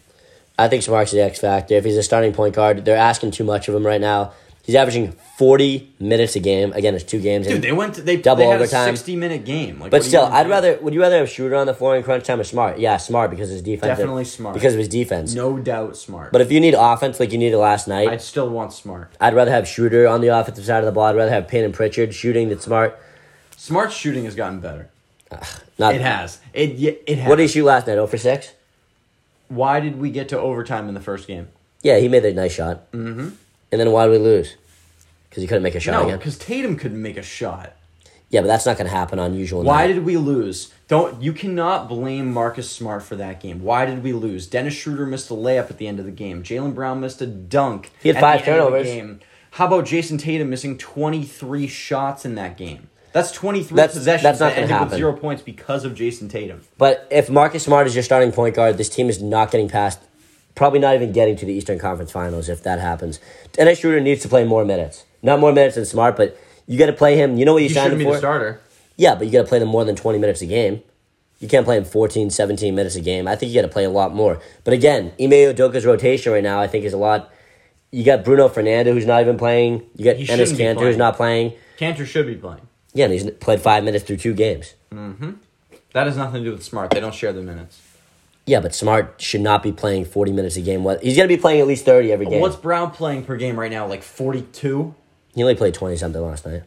I think Smart's the X factor. If he's a starting point guard, they're asking too much of him right now. He's averaging 40 minutes a game. Again, it's two games. Dude, they went. To, they Double they had overtime. a sixty minute game. Like, but what are you still, I'd rather. Would you rather have Shooter on the floor in crunch time or Smart? Yeah, Smart because his defense. Definitely Smart. because of his defense. no doubt Smart. But if you need offense like you needed last night, I'd still want Smart. I'd rather have Shooter on the offensive side of the ball. I'd rather have Payne and Pritchard shooting than Smart. Smart shooting has gotten better. Not It has. It it has. What did he shoot last night? 0 for 6? Why did we get to overtime in the first game? Yeah, he made a nice shot. Mm-hmm. And then why did we lose? Because he couldn't make a shot No, again. because Tatum couldn't make a shot. Yeah, but that's not going to happen on usual Why night. did we lose? Don't you cannot blame Marcus Smart for that game. Why did we lose? Dennis Schroeder missed a layup at the end of the game. Jaylen Brown missed a dunk. He had five the end of the turnovers. game. How about Jayson Tatum missing twenty three shots in that game? That's twenty three That's- possessions that's not that gonna with happen. zero points because of Jayson Tatum. But if Marcus Smart is your starting point guard, this team is not getting past, probably not even getting to the Eastern Conference Finals if that happens. Dennis Schroeder needs to play more minutes. Not more minutes than Smart, but you got to play him. You know what you signed him be for? the starter. Yeah, but you got to play them more than 20 minutes a game. You can't play him 14, 17 minutes a game. I think you got to play a lot more. But again, Ime Udoka's rotation right now, I think, is a lot. You got Bruno Fernando, who's not even playing. You got He Enes Kanter, who's not playing. Kanter should be playing. Yeah, and he's played five minutes through two games. Mm-hmm. That has nothing to do with Smart. They don't share the minutes. Yeah, but Smart should not be playing 40 minutes a game. What He's going to be playing at least 30 every game. What's Brown playing per game right now? Like forty two. He only played 20 something last night.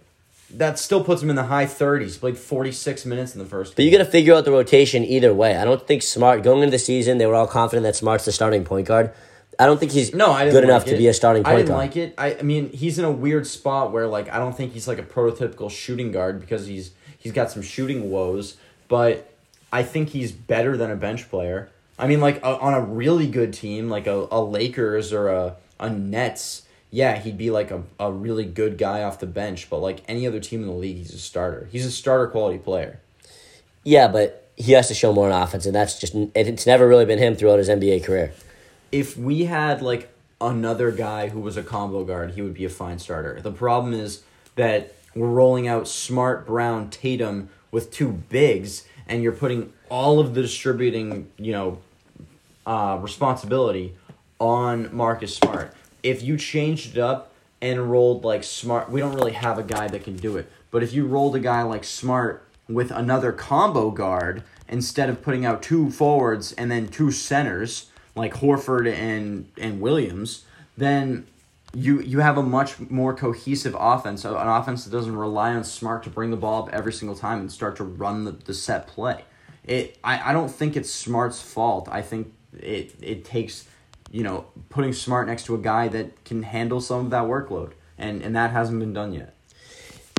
That still puts him in the high thirties. Played forty six minutes in the first. But you got to figure out the rotation either way. I don't think Smart, going into the season, they were all confident that Smart's the starting point guard. I don't think he's No, I good like enough it. to be a starting point I didn't guard. like it. I, I mean, he's in a weird spot where like I don't think he's like a prototypical shooting guard because he's he's got some shooting woes, but I think he's better than a bench player. I mean, like a, on a really good team, like a, a Lakers or a a Nets, yeah, he'd be like a, a really good guy off the bench. But like any other team in the league, he's a starter. He's a starter quality player. Yeah, but he has to show more on offense, and that's just it's never really been him throughout his NBA career. if we had like another guy who was a combo guard, he would be a fine starter. The problem is that we're rolling out Smart, Brown, Tatum with two bigs, and you're putting all of the distributing, you know, uh, responsibility on Marcus Smart. If you changed it up and rolled like Smart, we don't really have a guy that can do it. But if you rolled a guy like Smart with another combo guard instead of putting out two forwards and then two centers like Horford and and Williams, then you you have a much more cohesive offense, an offense that doesn't rely on Smart to bring the ball up every single time and start to run the, the set play. It I, I don't think it's Smart's fault. I think it it takes you know putting Smart next to a guy that can handle some of that workload, and and that hasn't been done yet.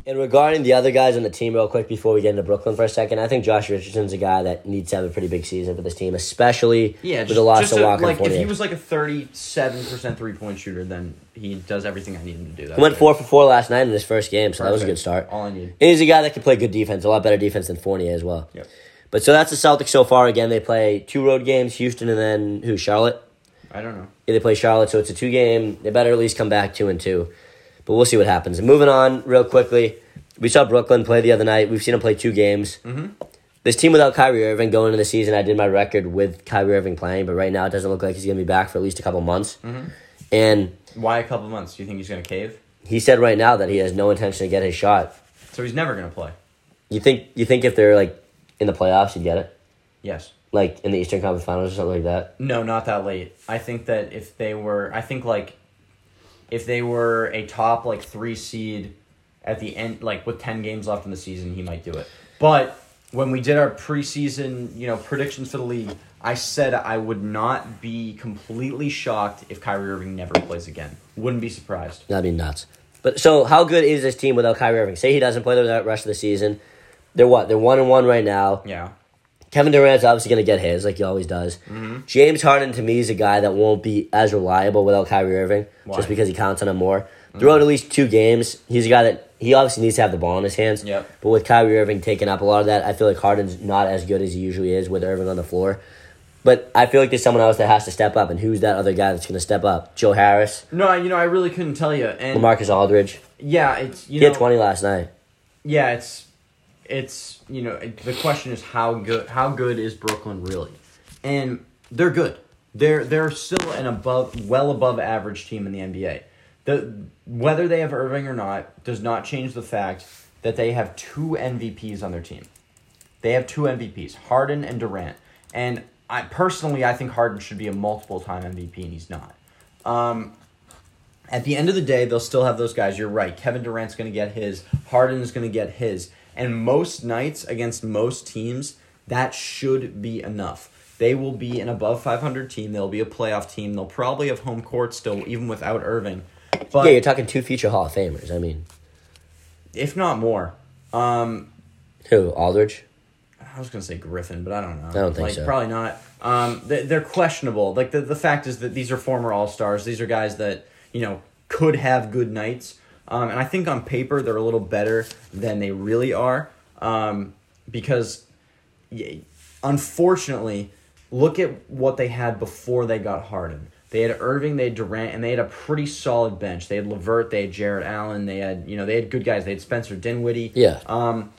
And regarding the other guys on the team, real quick before we get into Brooklyn for a second, I think Josh Richardson's a guy that needs to have a pretty big season for this team, especially Yeah, with the loss of Walker. like if he was like a thirty-seven percent three-point shooter, then he does everything I need him to do. That he went four for four last night in his first game, so that was a good start. All I need. And he's a guy that can play good defense, a lot better defense than Fournier as well. Yep. But so that's the Celtics so far. Again, they play two road games: Houston and then who? Charlotte. I don't know. Yeah, they play Charlotte, so it's a two game. They better at least come back two and two. But we'll see what happens. And moving on real quickly, we saw Brooklyn play the other night. We've seen them play two games. Mm-hmm. This team without Kyrie Irving going into the season, I did my record with Kyrie Irving playing, but right now it doesn't look like he's going to be back for at least a couple months. And Why a couple months? Do you think he's gonna cave? he said right now that he has no intention to get his shot. So he's never gonna play. You think you think if they're like in the playoffs, you'd get it? Yes. Like in the Eastern Conference Finals or something like that? No, not that late. I think that if they were, I think like, if they were a top like three seed at the end, like with ten games left in the season, he might do it. But when we did our preseason, you know, predictions for the league, I said I would not be completely shocked if Kyrie Irving never plays again. Wouldn't be surprised. That'd be nuts. But so, how good is this team without Kyrie Irving? Say he doesn't play the rest of the season. They're what? They're one and one right now. Yeah. Kevin Durant's obviously going to get his, like he always does. Mm-hmm. James Harden, to me, is a guy that won't be as reliable without Kyrie Irving, Why? just because he counts on him more. Throughout at least two games, he's a guy that he obviously needs to have the ball in his hands. Yep. But with Kyrie Irving taking up a lot of that, I feel like Harden's not as good as he usually is with Irving on the floor. But I feel like there's someone else that has to step up, and who's that other guy that's going to step up? Joe Harris, No, you know, I really couldn't tell you. And LaMarcus Aldridge. yeah, it's you He know, had 20 last night. yeah, it's it's you know the question is how good how good is Brooklyn really, and they're good. They're they're still an above well above average team in the NBA. The whether they have Irving or not does not change the fact that they have two MVPs on their team. They have two MVPs, Harden and Durant. And I personally I think Harden should be a multiple time MVP and he's not. Um, at the end of the day, they'll still have those guys. You're right. Kevin Durant's going to get his. Harden is going to get his. And most nights against most teams, that should be enough. They will be an above 500 team. They'll be a playoff team. They'll probably have home court still, even without Irving. But yeah, you're talking two future Hall of Famers. I mean, if not more, um, who? Aldridge? I was gonna say Griffin, but I don't know. I don't think like, so. Probably not. Um, they, they're questionable. Like the the fact is that these are former All Stars. These are guys that you know could have good nights. Um, and I think on paper they're a little better than they really are. Um, because, unfortunately, look at what they had before they got Harden. They had Irving, they had Durant, and they had a pretty solid bench. They had LeVert, they had Jarrett Allen, they had you know they had good guys. They had Spencer Dinwiddie. Yeah. Um,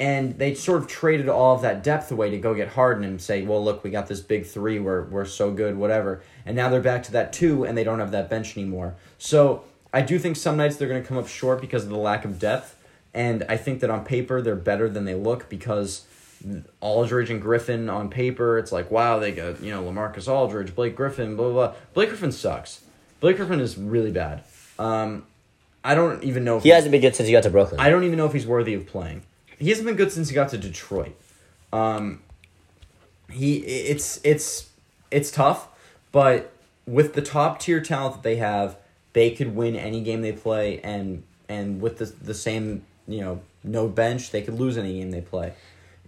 and they sort of traded all of that depth away to go get Harden and say, well, look, we got this big three. We're we're so good, whatever. And now they're back to that two, and they don't have that bench anymore. So I do think some nights they're going to come up short because of the lack of depth. And I think that on paper they're better than they look because Aldridge and Griffin on paper, it's like wow, they got you know LaMarcus Aldridge, Blake Griffin, blah blah. blah. Blake Griffin sucks. Blake Griffin is really bad. Um, I don't even know if He hasn't been good since he got to Brooklyn. I don't even know if he's worthy of playing. He hasn't been good since he got to Detroit. Um, he it's it's it's tough, but with the top tier talent that they have, they could win any game they play, and and with the the same you know no bench, they could lose any game they play.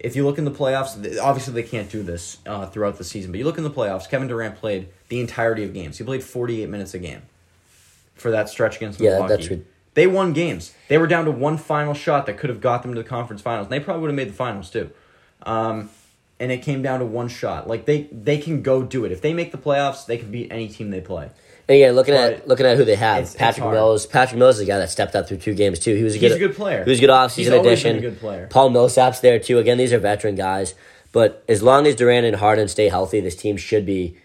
If you look in the playoffs, obviously they can't do this uh, throughout the season, but you look in the playoffs. Kevin Durant played the entirety of games. He played forty eight minutes a game for that stretch against Yeah, Milwaukee. that's rid- They won games. They were down to one final shot that could have got them to the conference finals. And they probably would have made the finals too. Um, and it came down to one shot. Like they they can go do it. If they make the playoffs, they can beat any team they play. And again, looking at looking at who they have, it's- it's Patrick hard. Mills. Patrick Mills is a guy that stepped up through two games too. He was a He's good, a good player. He was a good He's offseason addition. good player. Paul Millsap's there too. Again, these are veteran guys. But as long as Durant and Harden stay healthy, this team should be.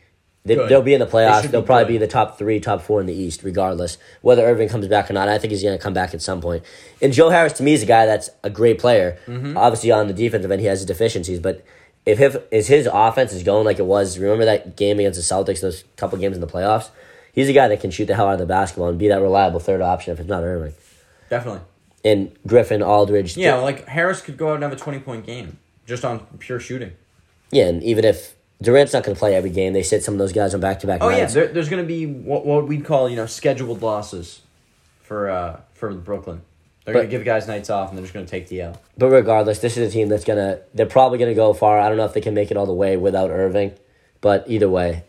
They, they'll be in the playoffs. They'll be probably good. be the top three, top four in the East, regardless whether Irving comes back or not. I think he's going to come back at some point. And Joe Harris to me is a guy that's a great player. Mm-hmm. Obviously on the defensive end, he has his deficiencies, but if his, if his offense is going like it was, remember that game against the Celtics, those couple games in the playoffs. He's a guy that can shoot the hell out of the basketball and be that reliable third option if it's not Irving. Definitely. And Griffin, Aldridge, Yeah, like Harris could go out and have a twenty point game just on pure shooting. yeah, and even if Durant's not going to play every game, they sit some of those guys on back to back Oh yeah, there, there's going to be what what we'd call you know scheduled losses for uh for Brooklyn. They're gonna give guys nights off and they're just going to take the L. But regardless, this is a team that's gonna. They're probably gonna go far. I don't know if they can make it all the way without Irving, but either way,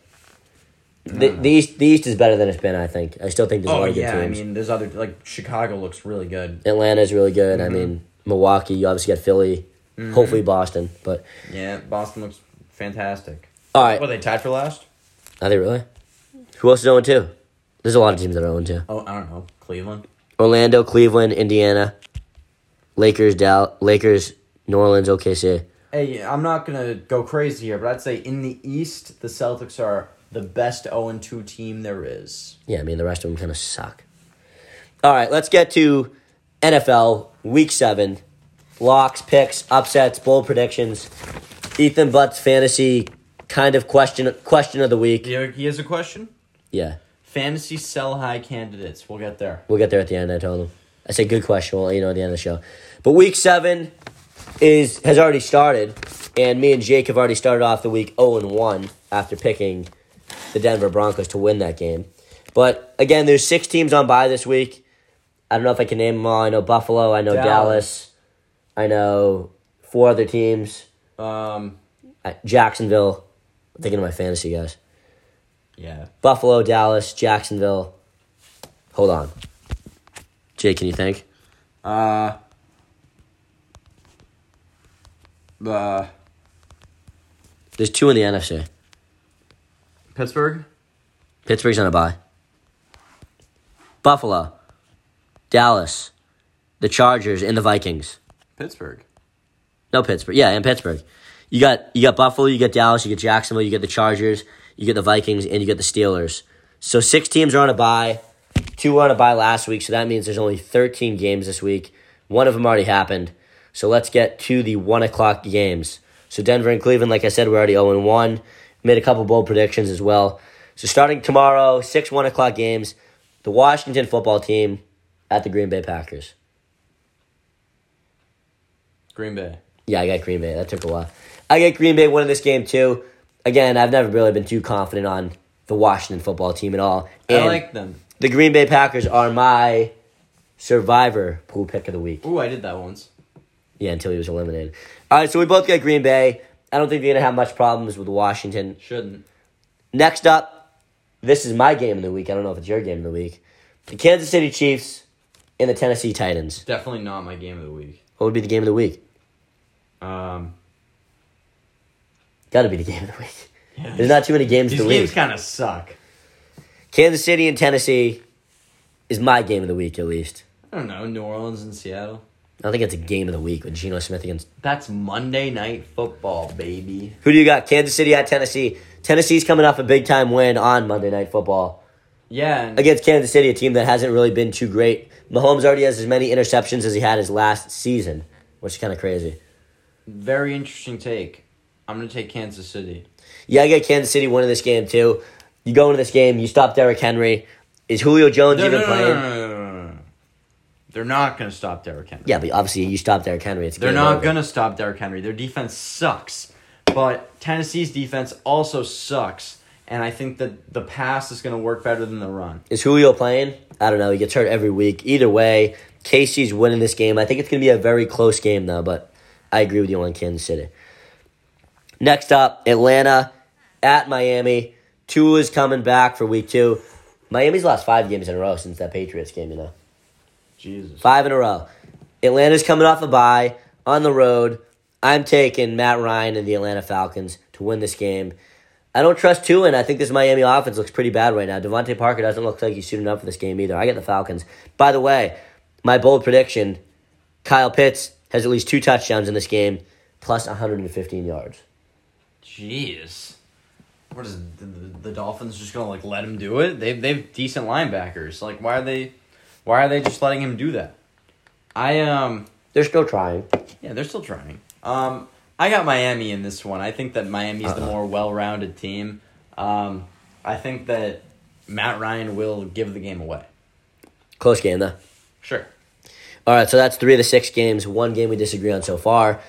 the, the East the East is better than it's been. I think. I still think there's a Oh lot of good yeah, I teams. mean there's other like Chicago looks really good. Atlanta's really good. Mm-hmm. I mean, Milwaukee. You obviously got Philly. Hopefully Boston. But Yeah, Boston looks fantastic. all right, What they tied for last? are they really? Who else is zero two? There's a lot of teams that are zero two. Oh, I don't know. Cleveland. Orlando, Cleveland, Indiana, Lakers, Dal, Lakers, New Orleans, OKC. Hey, I'm not gonna go crazy here, but I'd say in the East, the Celtics are the best 0 2 team there is. Yeah, I mean the rest of them kind of suck. All right, let's get to NFL Week Seven locks, picks, upsets, bold predictions. Ethan Butt's fantasy kind of question question of the week. Yeah, he has a question. Yeah, Fantasy sell high candidates. We'll get there. we'll get there at the end. I told him. I said good question. We'll let you know at the end of the show. But Week Seven is has already started, and me and Jake have already started off the week zero and one after picking the Denver Broncos to win that game. But again, there's six teams on bye this week. I don't know if I can name them all. I know Buffalo. I know Dallas. Dallas. I know four other teams. Um, Uh, Jacksonville. I'm thinking of my fantasy guys. yeah. Buffalo, Dallas, Jacksonville. Hold on. Jay, can you think? Uh, uh, There's two in the NFC. Pittsburgh. Pittsburgh's on a bye. Buffalo, Dallas, the Chargers, and the Vikings. Pittsburgh. No Pittsburgh. Yeah, and Pittsburgh. You got you got Buffalo, you got Dallas, you get Jacksonville, you get the Chargers, you get the Vikings, and you get the Steelers. So six teams are on a bye. Two were on a bye last week, so that means there's only 13 games this week. One of them already happened. So let's get to the one o'clock games. So Denver and Cleveland, like I said, we're already 0 1. Made a couple bold predictions as well. So starting tomorrow, six one o'clock games, the Washington football team at the Green Bay Packers. Green Bay. Yeah, I got Green Bay. That took a while. I get Green Bay winning this game too. Again, I've never really been too confident on the Washington football team at all. I like them. the Green Bay Packers are my survivor pool pick of the week. Ooh, I did that once. Yeah, until he was eliminated. All right, so we both got Green Bay. I don't think they're gonna have much problems with Washington. Shouldn't. Next up, this is my game of the week. I don't know if it's your game of the week. The Kansas City Chiefs and the Tennessee Titans. Definitely not my game of the week. What would be the game of the week? Um, Got to be the game of the week. There's not too many games these to games kind of suck. Kansas City and Tennessee is my game of the week, at least. I don't know. New Orleans and Seattle. I think it's a game of the week with Geno Smith against. That's Monday night football, baby. Who do you got? Kansas City at Tennessee. Tennessee's coming off a big time win on Monday Night Football Yeah, against Kansas City, a team that hasn't really been too great. Mahomes already has as many interceptions as he had his last season, which is kind of crazy. very interesting take. I'm gonna take Kansas City. Yeah, I get Kansas City winning this game too. You go into this game, you stop Derrick Henry. Is Julio Jones no, even no, no, playing? They're not gonna stop Derrick Henry. Yeah, but obviously you stop Derrick Henry. It's They're not gonna stop Derrick Henry. Their defense sucks, but Tennessee's defense also sucks. And I think that the pass is gonna work better than the run. Is Julio playing? I don't know. He gets hurt every week. Either way, Casey's winning this game. I think it's going to be a very close game, though, but I agree with you on Kansas City. Next up, Atlanta at Miami. Tua is coming back for week two. Miami's lost five games in a row since that Patriots game, you know. Jesus. Five in a row. Atlanta's coming off a bye on the road. I'm taking Matt Ryan and the Atlanta Falcons to win this game. I don't trust Tua, and I think this Miami offense looks pretty bad right now. DeVante Parker doesn't look like he's suiting up for this game either. I get the Falcons. By the way, my bold prediction Kyle Pitts has at least two touchdowns in this game, plus 115 yards. Jeez. What is the, the, the Dolphins just gonna like let him do it? They've they've decent linebackers. Like why are they why are they just letting him do that? I um They're still trying. yeah, they're still trying. Um I got Miami in this one. I think that Miami's the Uh-uh. more well rounded team. Um I think that Matt Ryan will give the game away. Close game, though. Sure. All right, so that's three of the six games. One game we disagree on so far.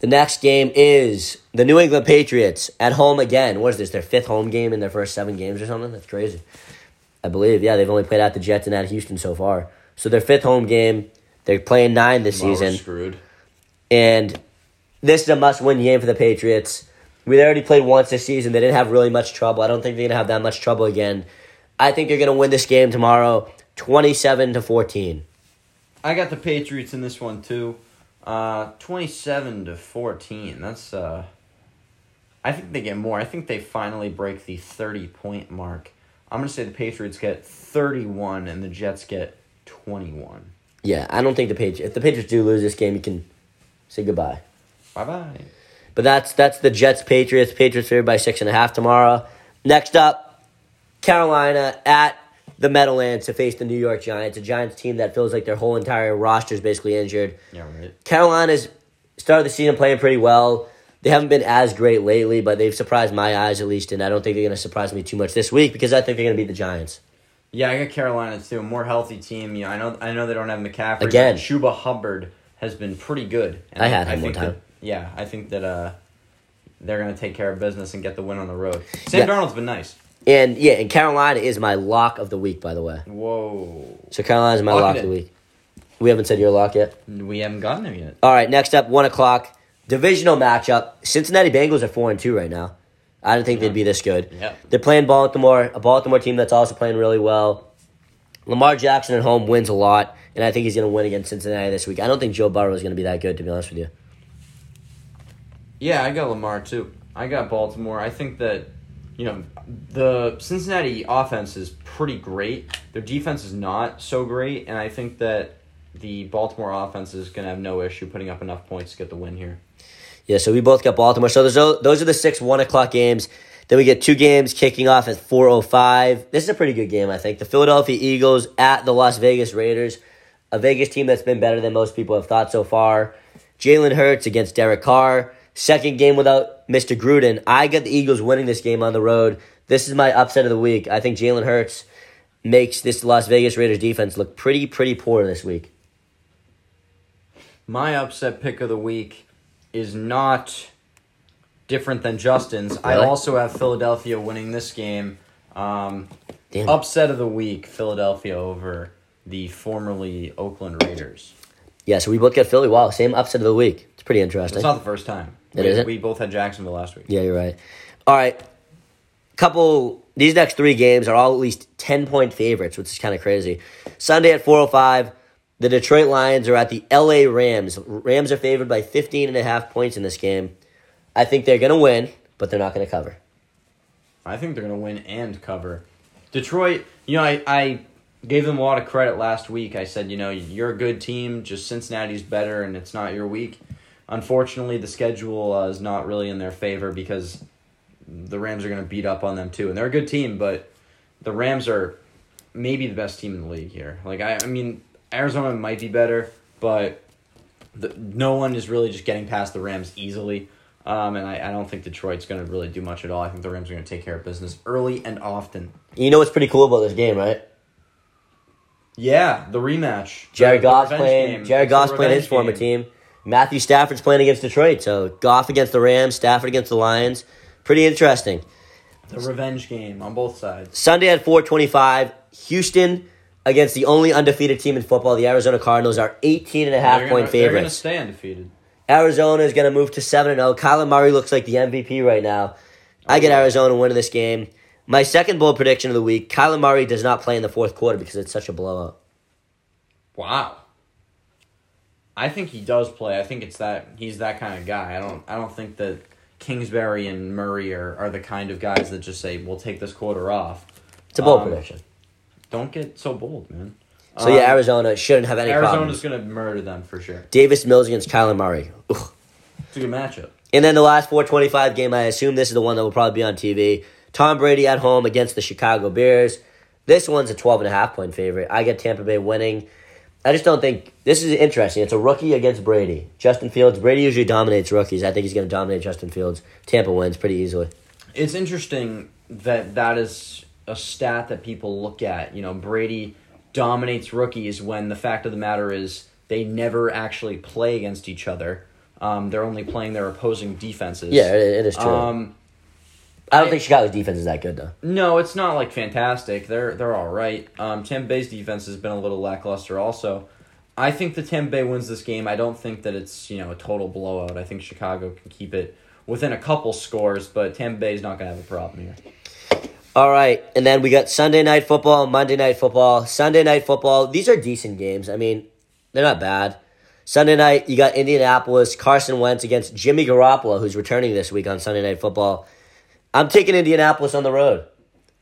The next game is the New England Patriots at home again. What is this? Their fifth home game in their first seven games or something? That's crazy. I believe. Yeah, they've only played at the Jets and at Houston so far. So their fifth home game. They're playing nine this Well, season. screwed. And this is a must win game for the Patriots. We already played once this season. They didn't have really much trouble. I don't think they're going to have that much trouble again. I think they're going to win this game tomorrow 27 to 14. I got the Patriots in this one too. Uh, twenty-seven to fourteen. That's uh. I think they get more. I think they finally break the thirty-point mark. I'm gonna say the Patriots get thirty-one and the Jets get twenty-one. Yeah, I don't think the Patriots. If the Patriots do lose this game, you can say goodbye. Bye bye. But that's that's the Jets Patriots. Patriots favored by six and a half tomorrow. Next up, Carolina at the Meadowlands to face the New York Giants, a Giants team that feels like their whole entire roster is basically injured. Yeah, right. Carolina's started the season playing pretty well. They haven't been as great lately, but they've surprised my eyes at least, and I don't think they're going to surprise me too much this week because I think they're going to beat the Giants. Yeah, I got Carolina too. A more healthy team. You know, I know. I know they don't have McCaffrey. Again. Chuba Hubbard has been pretty good. I had him think one time. that- yeah, I think that uh, they're gonna take care of business and get the win on the road. Sam Yeah. Darnold's been nice. And yeah, and Carolina is my lock of the week, by the way. Whoa. So Carolina's my Lock lock of the week. We haven't said your lock yet. We haven't gotten there yet. All right, next up, one o'clock, divisional matchup. Cincinnati Bengals are four and two right now. I didn't think they'd be this good. Yeah. They're playing Baltimore, a Baltimore team that's also playing really well. Lamar Jackson at home wins a lot, and I think he's going to win against Cincinnati this week. I don't think Joe Burrow is going to be that good, to be honest with you. Yeah, I got Lamar too. I got Baltimore. I think that you know the Cincinnati offense is pretty great. Their defense is not so great, and I think that the Baltimore offense is going to have no issue putting up enough points to get the win here. Yeah, so we both got Baltimore. So those those are the six one o'clock games. Then we get two games kicking off at four o five. This is a pretty good game, I think. The Philadelphia Eagles at the Las Vegas Raiders, a Vegas team that's been better than most people have thought so far. Jalen Hurts against Derek Carr. Second game without Mr. Gruden. I got the Eagles winning this game on the road. This is my upset of the week. I think Jalen Hurts makes this Las Vegas Raiders defense look pretty, pretty poor this week. My upset pick of the week is not different than Justin's. I also have Philadelphia winning this game. Um, upset of the week: Philadelphia over the formerly Oakland Raiders. Yeah, so we both got Philly. Wow, same upset of the week. It's pretty interesting. It's not the first time. It we, isn't? We both had Jacksonville last week. Yeah, you're right. All right. Couple these next three games are all at least 10 point favorites, which is kind of crazy. Sunday at 405, the Detroit Lions are at the LA Rams. Rams are favored by 15 and a half points in this game. I think they're going to win, but they're not going to cover. I think they're going to win and cover. Detroit, you know, I, I gave them a lot of credit last week. I said, you know, you're a good team, just Cincinnati's better, and it's not your week. Unfortunately, the schedule uh, is not really in their favor because the Rams are going to beat up on them too. And they're a good team, but the Rams are maybe the best team in the league here. Like, I, I mean, Arizona might be better, but the, no one is really just getting past the Rams easily. Um, and I, I don't think Detroit's going to really do much at all. I think the Rams are going to take care of business early and often. You know what's pretty cool about this game, right? Yeah, the rematch. Jared The- Goff's playing. game. Jared Goff's playing his former team. Matthew Stafford's playing against Detroit. So Goff against the Rams, Stafford against the Lions. Pretty interesting. The revenge game on both sides. Sunday at 425, Houston against the only undefeated team in football, the Arizona Cardinals, are 18 and a half They're point gonna, They're going to favorites. stay undefeated. Arizona is going to move to 7 0. Kyler Murray looks like the MVP right now. I get yeah. Arizona winning this game. My second bold prediction of the week Kyler Murray does not play in the fourth quarter because it's such a blowout. Wow. I think he does play. I think it's that he's that kind of guy. I don't. I don't think that Kingsbury and Murray are, are the kind of guys that just say, "We'll take this quarter off." It's a bold Um, prediction. Don't get so bold, man. So, yeah, Um, Arizona shouldn't have any Arizona's problems. going to murder them for sure. Davis Mills against Kyler Murray. Ugh. It's a good matchup. And then the last 425 game, I assume this is the one that will probably be on TV. Tom Brady at home against the Chicago Bears. This one's a 12 and a half point favorite. I get Tampa Bay winning. I just don't think this is interesting. It's a rookie against Brady. Justin Fields. Brady usually dominates rookies. I think he's going to dominate Justin Fields. Tampa wins pretty easily. It's interesting that that is a stat that people look at. You know, Brady dominates rookies when the fact of the matter is they never actually play against each other. Um, they're only playing their opposing defenses. Yeah, it, it is true. Um, I don't I- think Chicago's defense is that good though. no, it's not like fantastic. They're they're all right. Um, Tampa Bay's defense has been a little lackluster. Also, I think the Tampa Bay wins this game. I don't think that it's you know a total blowout. I think Chicago can keep it within a couple scores, but Tampa Bay's not going to have a problem here. All right, and then we got Sunday night football, Monday night football, Sunday night football. These are decent games. I mean, they're not bad. Sunday night, you got Indianapolis, Carson Wentz against Jimmy Garoppolo, who's returning this week on Sunday night football. I'm taking Indianapolis on the road.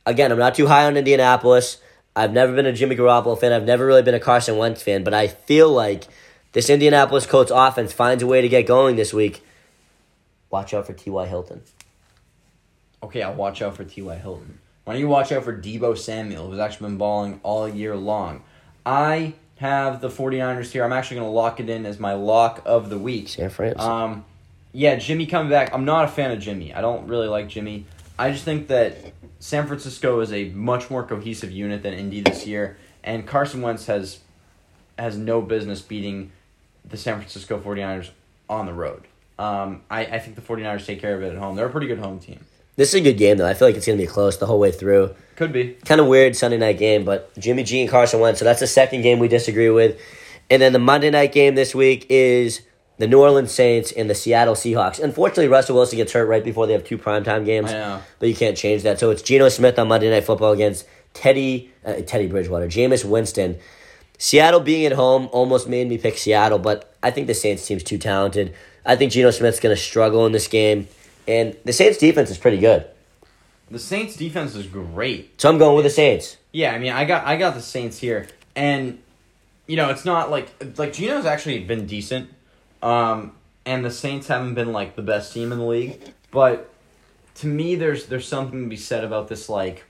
Again, I'm not too high on Indianapolis. I've never been a Jimmy Garoppolo fan. I've never really been a Carson Wentz fan, but I feel like this Indianapolis Colts offense finds a way to get going this week. Watch out for T.Y. Hilton. Okay, I'll watch out for T.Y. Hilton. Why don't you watch out for Deebo Samuel, who's actually been balling all year long? I have the 49ers here. I'm actually going to lock it in as my lock of the week. San Francisco. Um, yeah, Jimmy coming back. I'm not a fan of Jimmy. I don't really like Jimmy. I just think that San Francisco is a much more cohesive unit than Indy this year, and Carson Wentz has has no business beating the San Francisco 49ers on the road. Um, I, I think the 49ers take care of it at home. They're a pretty good home team. This is a good game, though. I feel like it's going to be close the whole way through. Could be. Kind of weird Sunday night game, but Jimmy G and Carson Wentz. So that's the second game we disagree with. And then the Monday night game this week is the New Orleans Saints and the Seattle Seahawks. Unfortunately, Russell Wilson gets hurt right before they have two primetime games. I know. But you can't change that. So it's Geno Smith on Monday Night Football against Teddy uh, Teddy Bridgewater, Jameis Winston. Seattle being at home almost made me pick Seattle, but I think the Saints team's too talented. I think Geno Smith's going to struggle in this game, and the Saints defense is pretty good. The Saints defense is great. So I'm going with the Saints. Yeah, I mean, I got I got the Saints here, and you know, it's not like like Geno's actually been decent, um, and the Saints haven't been like the best team in the league, but to me, there's there's something to be said about this like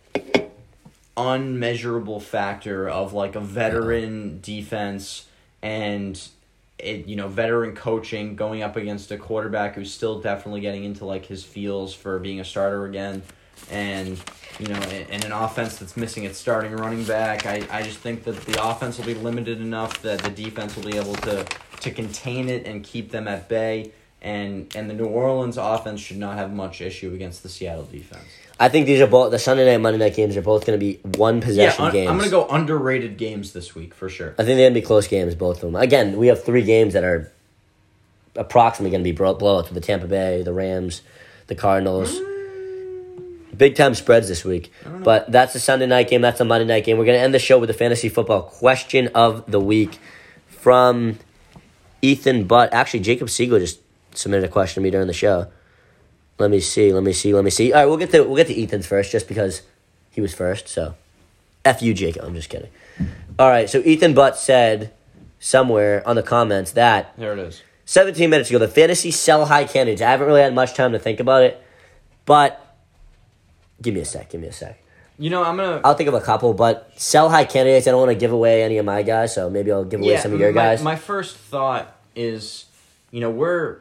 unmeasurable factor of like a veteran defense and it, you know veteran coaching going up against a quarterback who's still definitely getting into like his feels for being a starter again. And you know and an offense that's missing its starting running back. I, I just think that the offense will be limited enough that the defense will be able to to contain it and keep them at bay. And and the New Orleans offense should not have much issue against the Seattle defense. I think these are both the Sunday night, Monday night games are both going to be one Yeah, possession un- games. I'm gonna go underrated games this week for sure. I think they're going to be close games, both of them. Again, we have three games that are approximately going to be blow- blowouts with the Tampa Bay, the Rams, the Cardinals. Mm. Big time spreads this week. But that's the Sunday night game. That's the Monday night game. We're going to end the show with the fantasy football question of the week from Ethan Butt. Actually, Jacob Siegel just submitted a question to me during the show. Let me see. Let me see. Let me see. All right, we'll get to we'll get to Ethan's first, just because he was first. So, f you, Jacob. I'm just kidding. All right. So Ethan Butt said somewhere on the comments that There it is. 17 minutes ago, the fantasy sell high candidates. I haven't really had much time to think about it, but give me a sec. Give me a sec. You know, I'm gonna. I'll think of a couple, but sell high candidates. I don't want to give away any of my guys, so maybe I'll give away some of your my, guys. My first thought is, you know, we're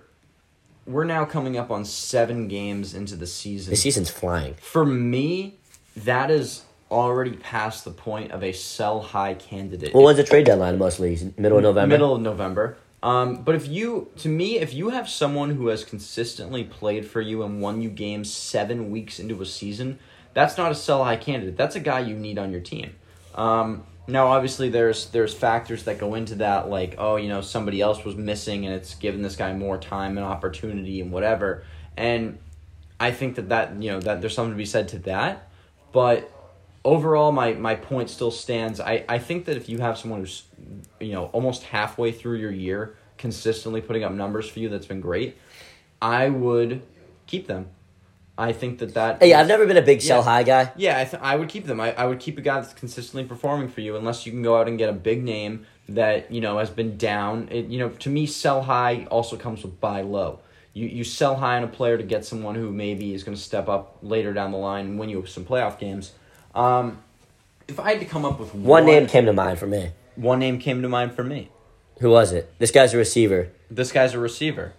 we're now coming up on seven games into the season. the season's flying. For me, that is already past the point of a sell high candidate. Well, when's the trade deadline mostly? Middle of November. Middle of November. Um, but if you, to me, if you have someone who has consistently played for you and won you games seven weeks into a season, that's not a sell high candidate. That's a guy you need on your team. Um, now, obviously, there's there's factors that go into that, like oh, you know, somebody else was missing and it's given this guy more time and opportunity and whatever. And I think that that you know that there's something to be said to that. But overall, my my point still stands. I I think that if you have someone who's you know almost halfway through your year consistently putting up numbers for you, that's been great. I would keep them. I think that that. Hey, I've never been a big sell Yeah. high guy. Yeah, I, th- I would keep them. I, I would keep a guy that's consistently performing for you, unless you can go out and get a big name that you know has been down. It, you know, to me, sell high also comes with buy low. You you sell high on a player to get someone who maybe is going to step up later down the line and win you some playoff games. Um, if I had to come up with One name came to mind for me. one name came to mind for me. Who was it? This guy's a receiver. This guy's a receiver.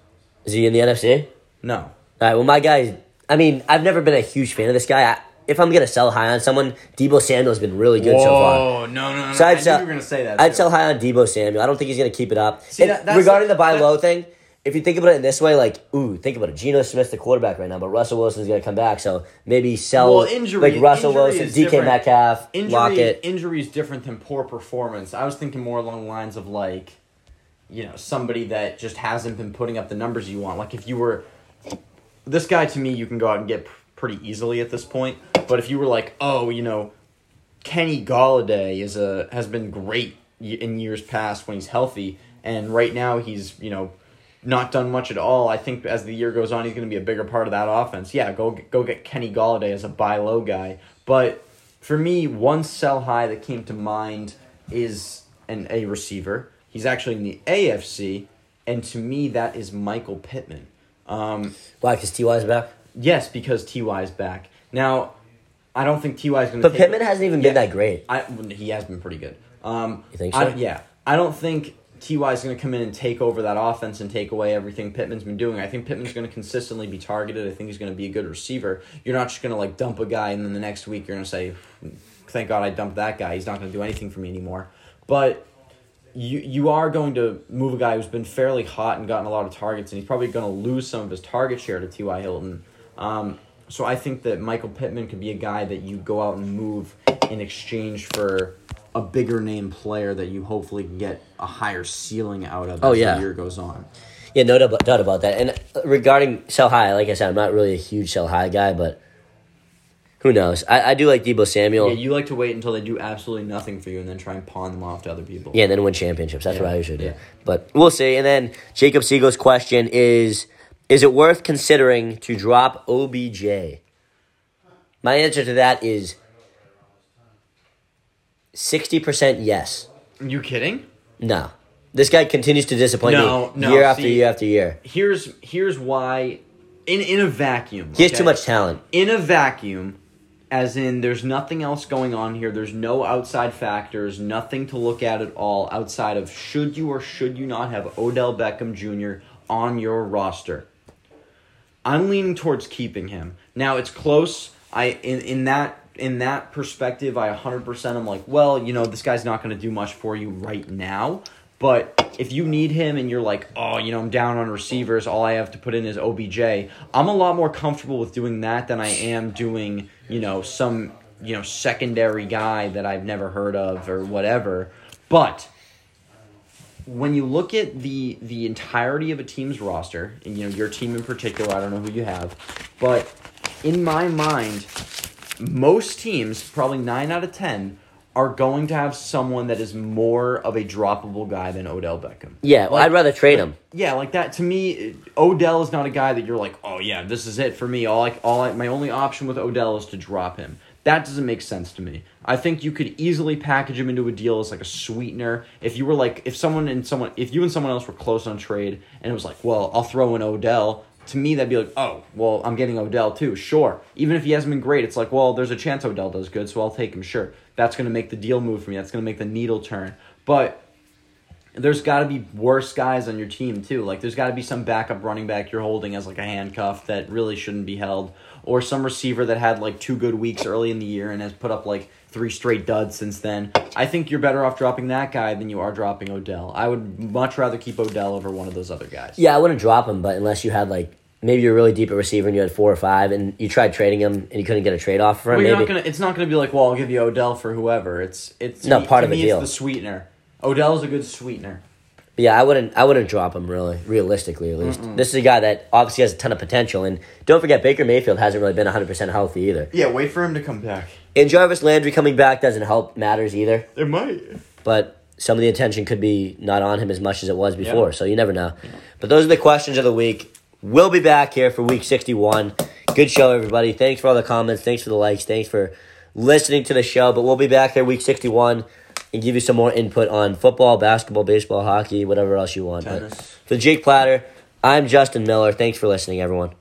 Is he in the NFC? No, All right. Well, my guy. I mean, I've never been a huge fan of this guy. I, if I'm gonna sell high on someone, Deebo Samuel's been really good so far. no, no, no! So I I'd knew sell, you were going to say that. I'd too. sell high on Deebo Samuel. I don't think he's gonna keep it up. See, that- that's regarding the- the buy low thing, if you think about it in this way, like, ooh, think about it. Geno Smith's the quarterback right now, but Russell Wilson's gonna come back, so maybe sell Well, injury- like Russell injury Wilson, DK different. Metcalf, injury Lockett. injury is different than poor performance. I was thinking more along the lines of like, you know, somebody that just hasn't been putting up the numbers you want. Like if you were this guy to me, you can go out and get pr- pretty easily at this point. But if you were like, oh, you know, Kenny Golladay is a has been great in years past when he's healthy, and right now he's you know not done much at all. I think as the year goes on, he's going to be a bigger part of that offense. Yeah, go go get Kenny Golladay as a buy low guy. But for me, one sell high that came to mind is an a receiver. He's actually in the AFC, and to me, that is Michael Pittman. Um, Why? Because Ty's back. yes, because Ty is back now. I don't think Ty is going to. But Pittman hasn't even been that great. I he has been pretty good. Um, You think I- so? yeah, I don't think Ty is going to come in and take over that offense and take away everything Pittman's been doing. I think Pittman's going to consistently be targeted. I think he's going to be a good receiver. You're not just going to like dump a guy and then the next week you're going to say, "Thank God I dumped that guy. He's not going to do anything for me anymore." But you you are going to move a guy who's been fairly hot and gotten a lot of targets, and he's probably going to lose some of his target share to T.Y. Hilton. Um, so I think that Michael Pittman could be a guy that you go out and move in exchange for a bigger name player that you hopefully can get a higher ceiling out of Oh, as yeah. the year goes on. Yeah, no doubt doubt about that. And regarding sell high, like I said, I'm not really a huge sell high guy, but who knows? I, I do like Deebo Samuel. Yeah, you like to wait until they do absolutely nothing for you and then try and pawn them off to other people. Yeah, and then win championships. That's what I usually do. yeah. But we'll see. And then Jacob Siegel's question is Is it worth considering to drop OBJ? My answer to that is 60% yes. You kidding? No. This guy continues to disappoint No, me no, year after see- year after year. Here's here's why in in a vacuum. He has too much talent. in a vacuum, as in there's nothing else going on here. There's no outside factors, nothing to look at at all outside of should you or should you not have Odell Beckham Jr. on your roster. I'm leaning towards keeping him. Now it's close. I in in that in that perspective, I 100% I'm like, well, you know, this guy's not going to do much for you right now. But if you need him and you're like, oh, you know, I'm down on receivers, all I have to put in is OBJ, I'm a lot more comfortable with doing that than I am doing, you know, some, you know, secondary guy that I've never heard of or whatever. But when you look at the the entirety of a team's roster, and you know your team in particular, I don't know who you have, but in my mind, most teams, probably nine out of ten, are going to have someone that is more of a droppable guy than Odell Beckham. Yeah, well, Like- I'd rather trade him. Yeah, like that to me, Odell is not a guy that you're like, oh yeah, this is it for me. All I, all I, my only option with Odell is to drop him. That doesn't make sense to me. I think you could easily package him into a deal as like a sweetener. If you were like, if someone and someone, if you and someone else were close on trade, and it was like, well, I'll throw in Odell. To me, that'd be like, oh, well, I'm getting Odell too. Sure, even if he hasn't been great, it's like, well, there's a chance Odell does good, so I'll take him. Sure, that's gonna make the deal move for me. That's gonna make the needle turn. But there's got to be worse guys on your team too. Like there's got to be some backup running back you're holding as like a handcuff that really shouldn't be held, or some receiver that had like two good weeks early in the year and has put up like three straight duds since then. I think you're better off dropping that guy than you are dropping Odell. I would much rather keep Odell over one of those other guys. Yeah, I wouldn't drop him, but unless you had like maybe you're really deep at receiver and you had four or five, and you tried trading him and you couldn't get a trade off for him. Well, maybe not gonna. It's not gonna be like, well, I'll give you Odell for whoever. It's it's No, part to of the deal. It's the sweetener. Odell's a good sweetener. yeah, I wouldn't. I wouldn't drop him really, realistically at least. This is a guy that obviously has a ton of potential, and don't forget Baker Mayfield hasn't really been 100 percent healthy either. Yeah, wait for him to come back. And Jarvis Landry coming back doesn't help matters either. It might. but some of the attention could be not on him as much as it was before. Yeah. So you never know. But those are the questions of the week. We'll be back here for week 61. Good show, everybody. Thanks for all the comments. Thanks for the likes. Thanks for listening to the show. But we'll be back here week 61 and give you some more input on football, basketball, baseball, hockey, whatever else you want. But for Jake Platter, I'm Justin Miller. Thanks for listening, everyone.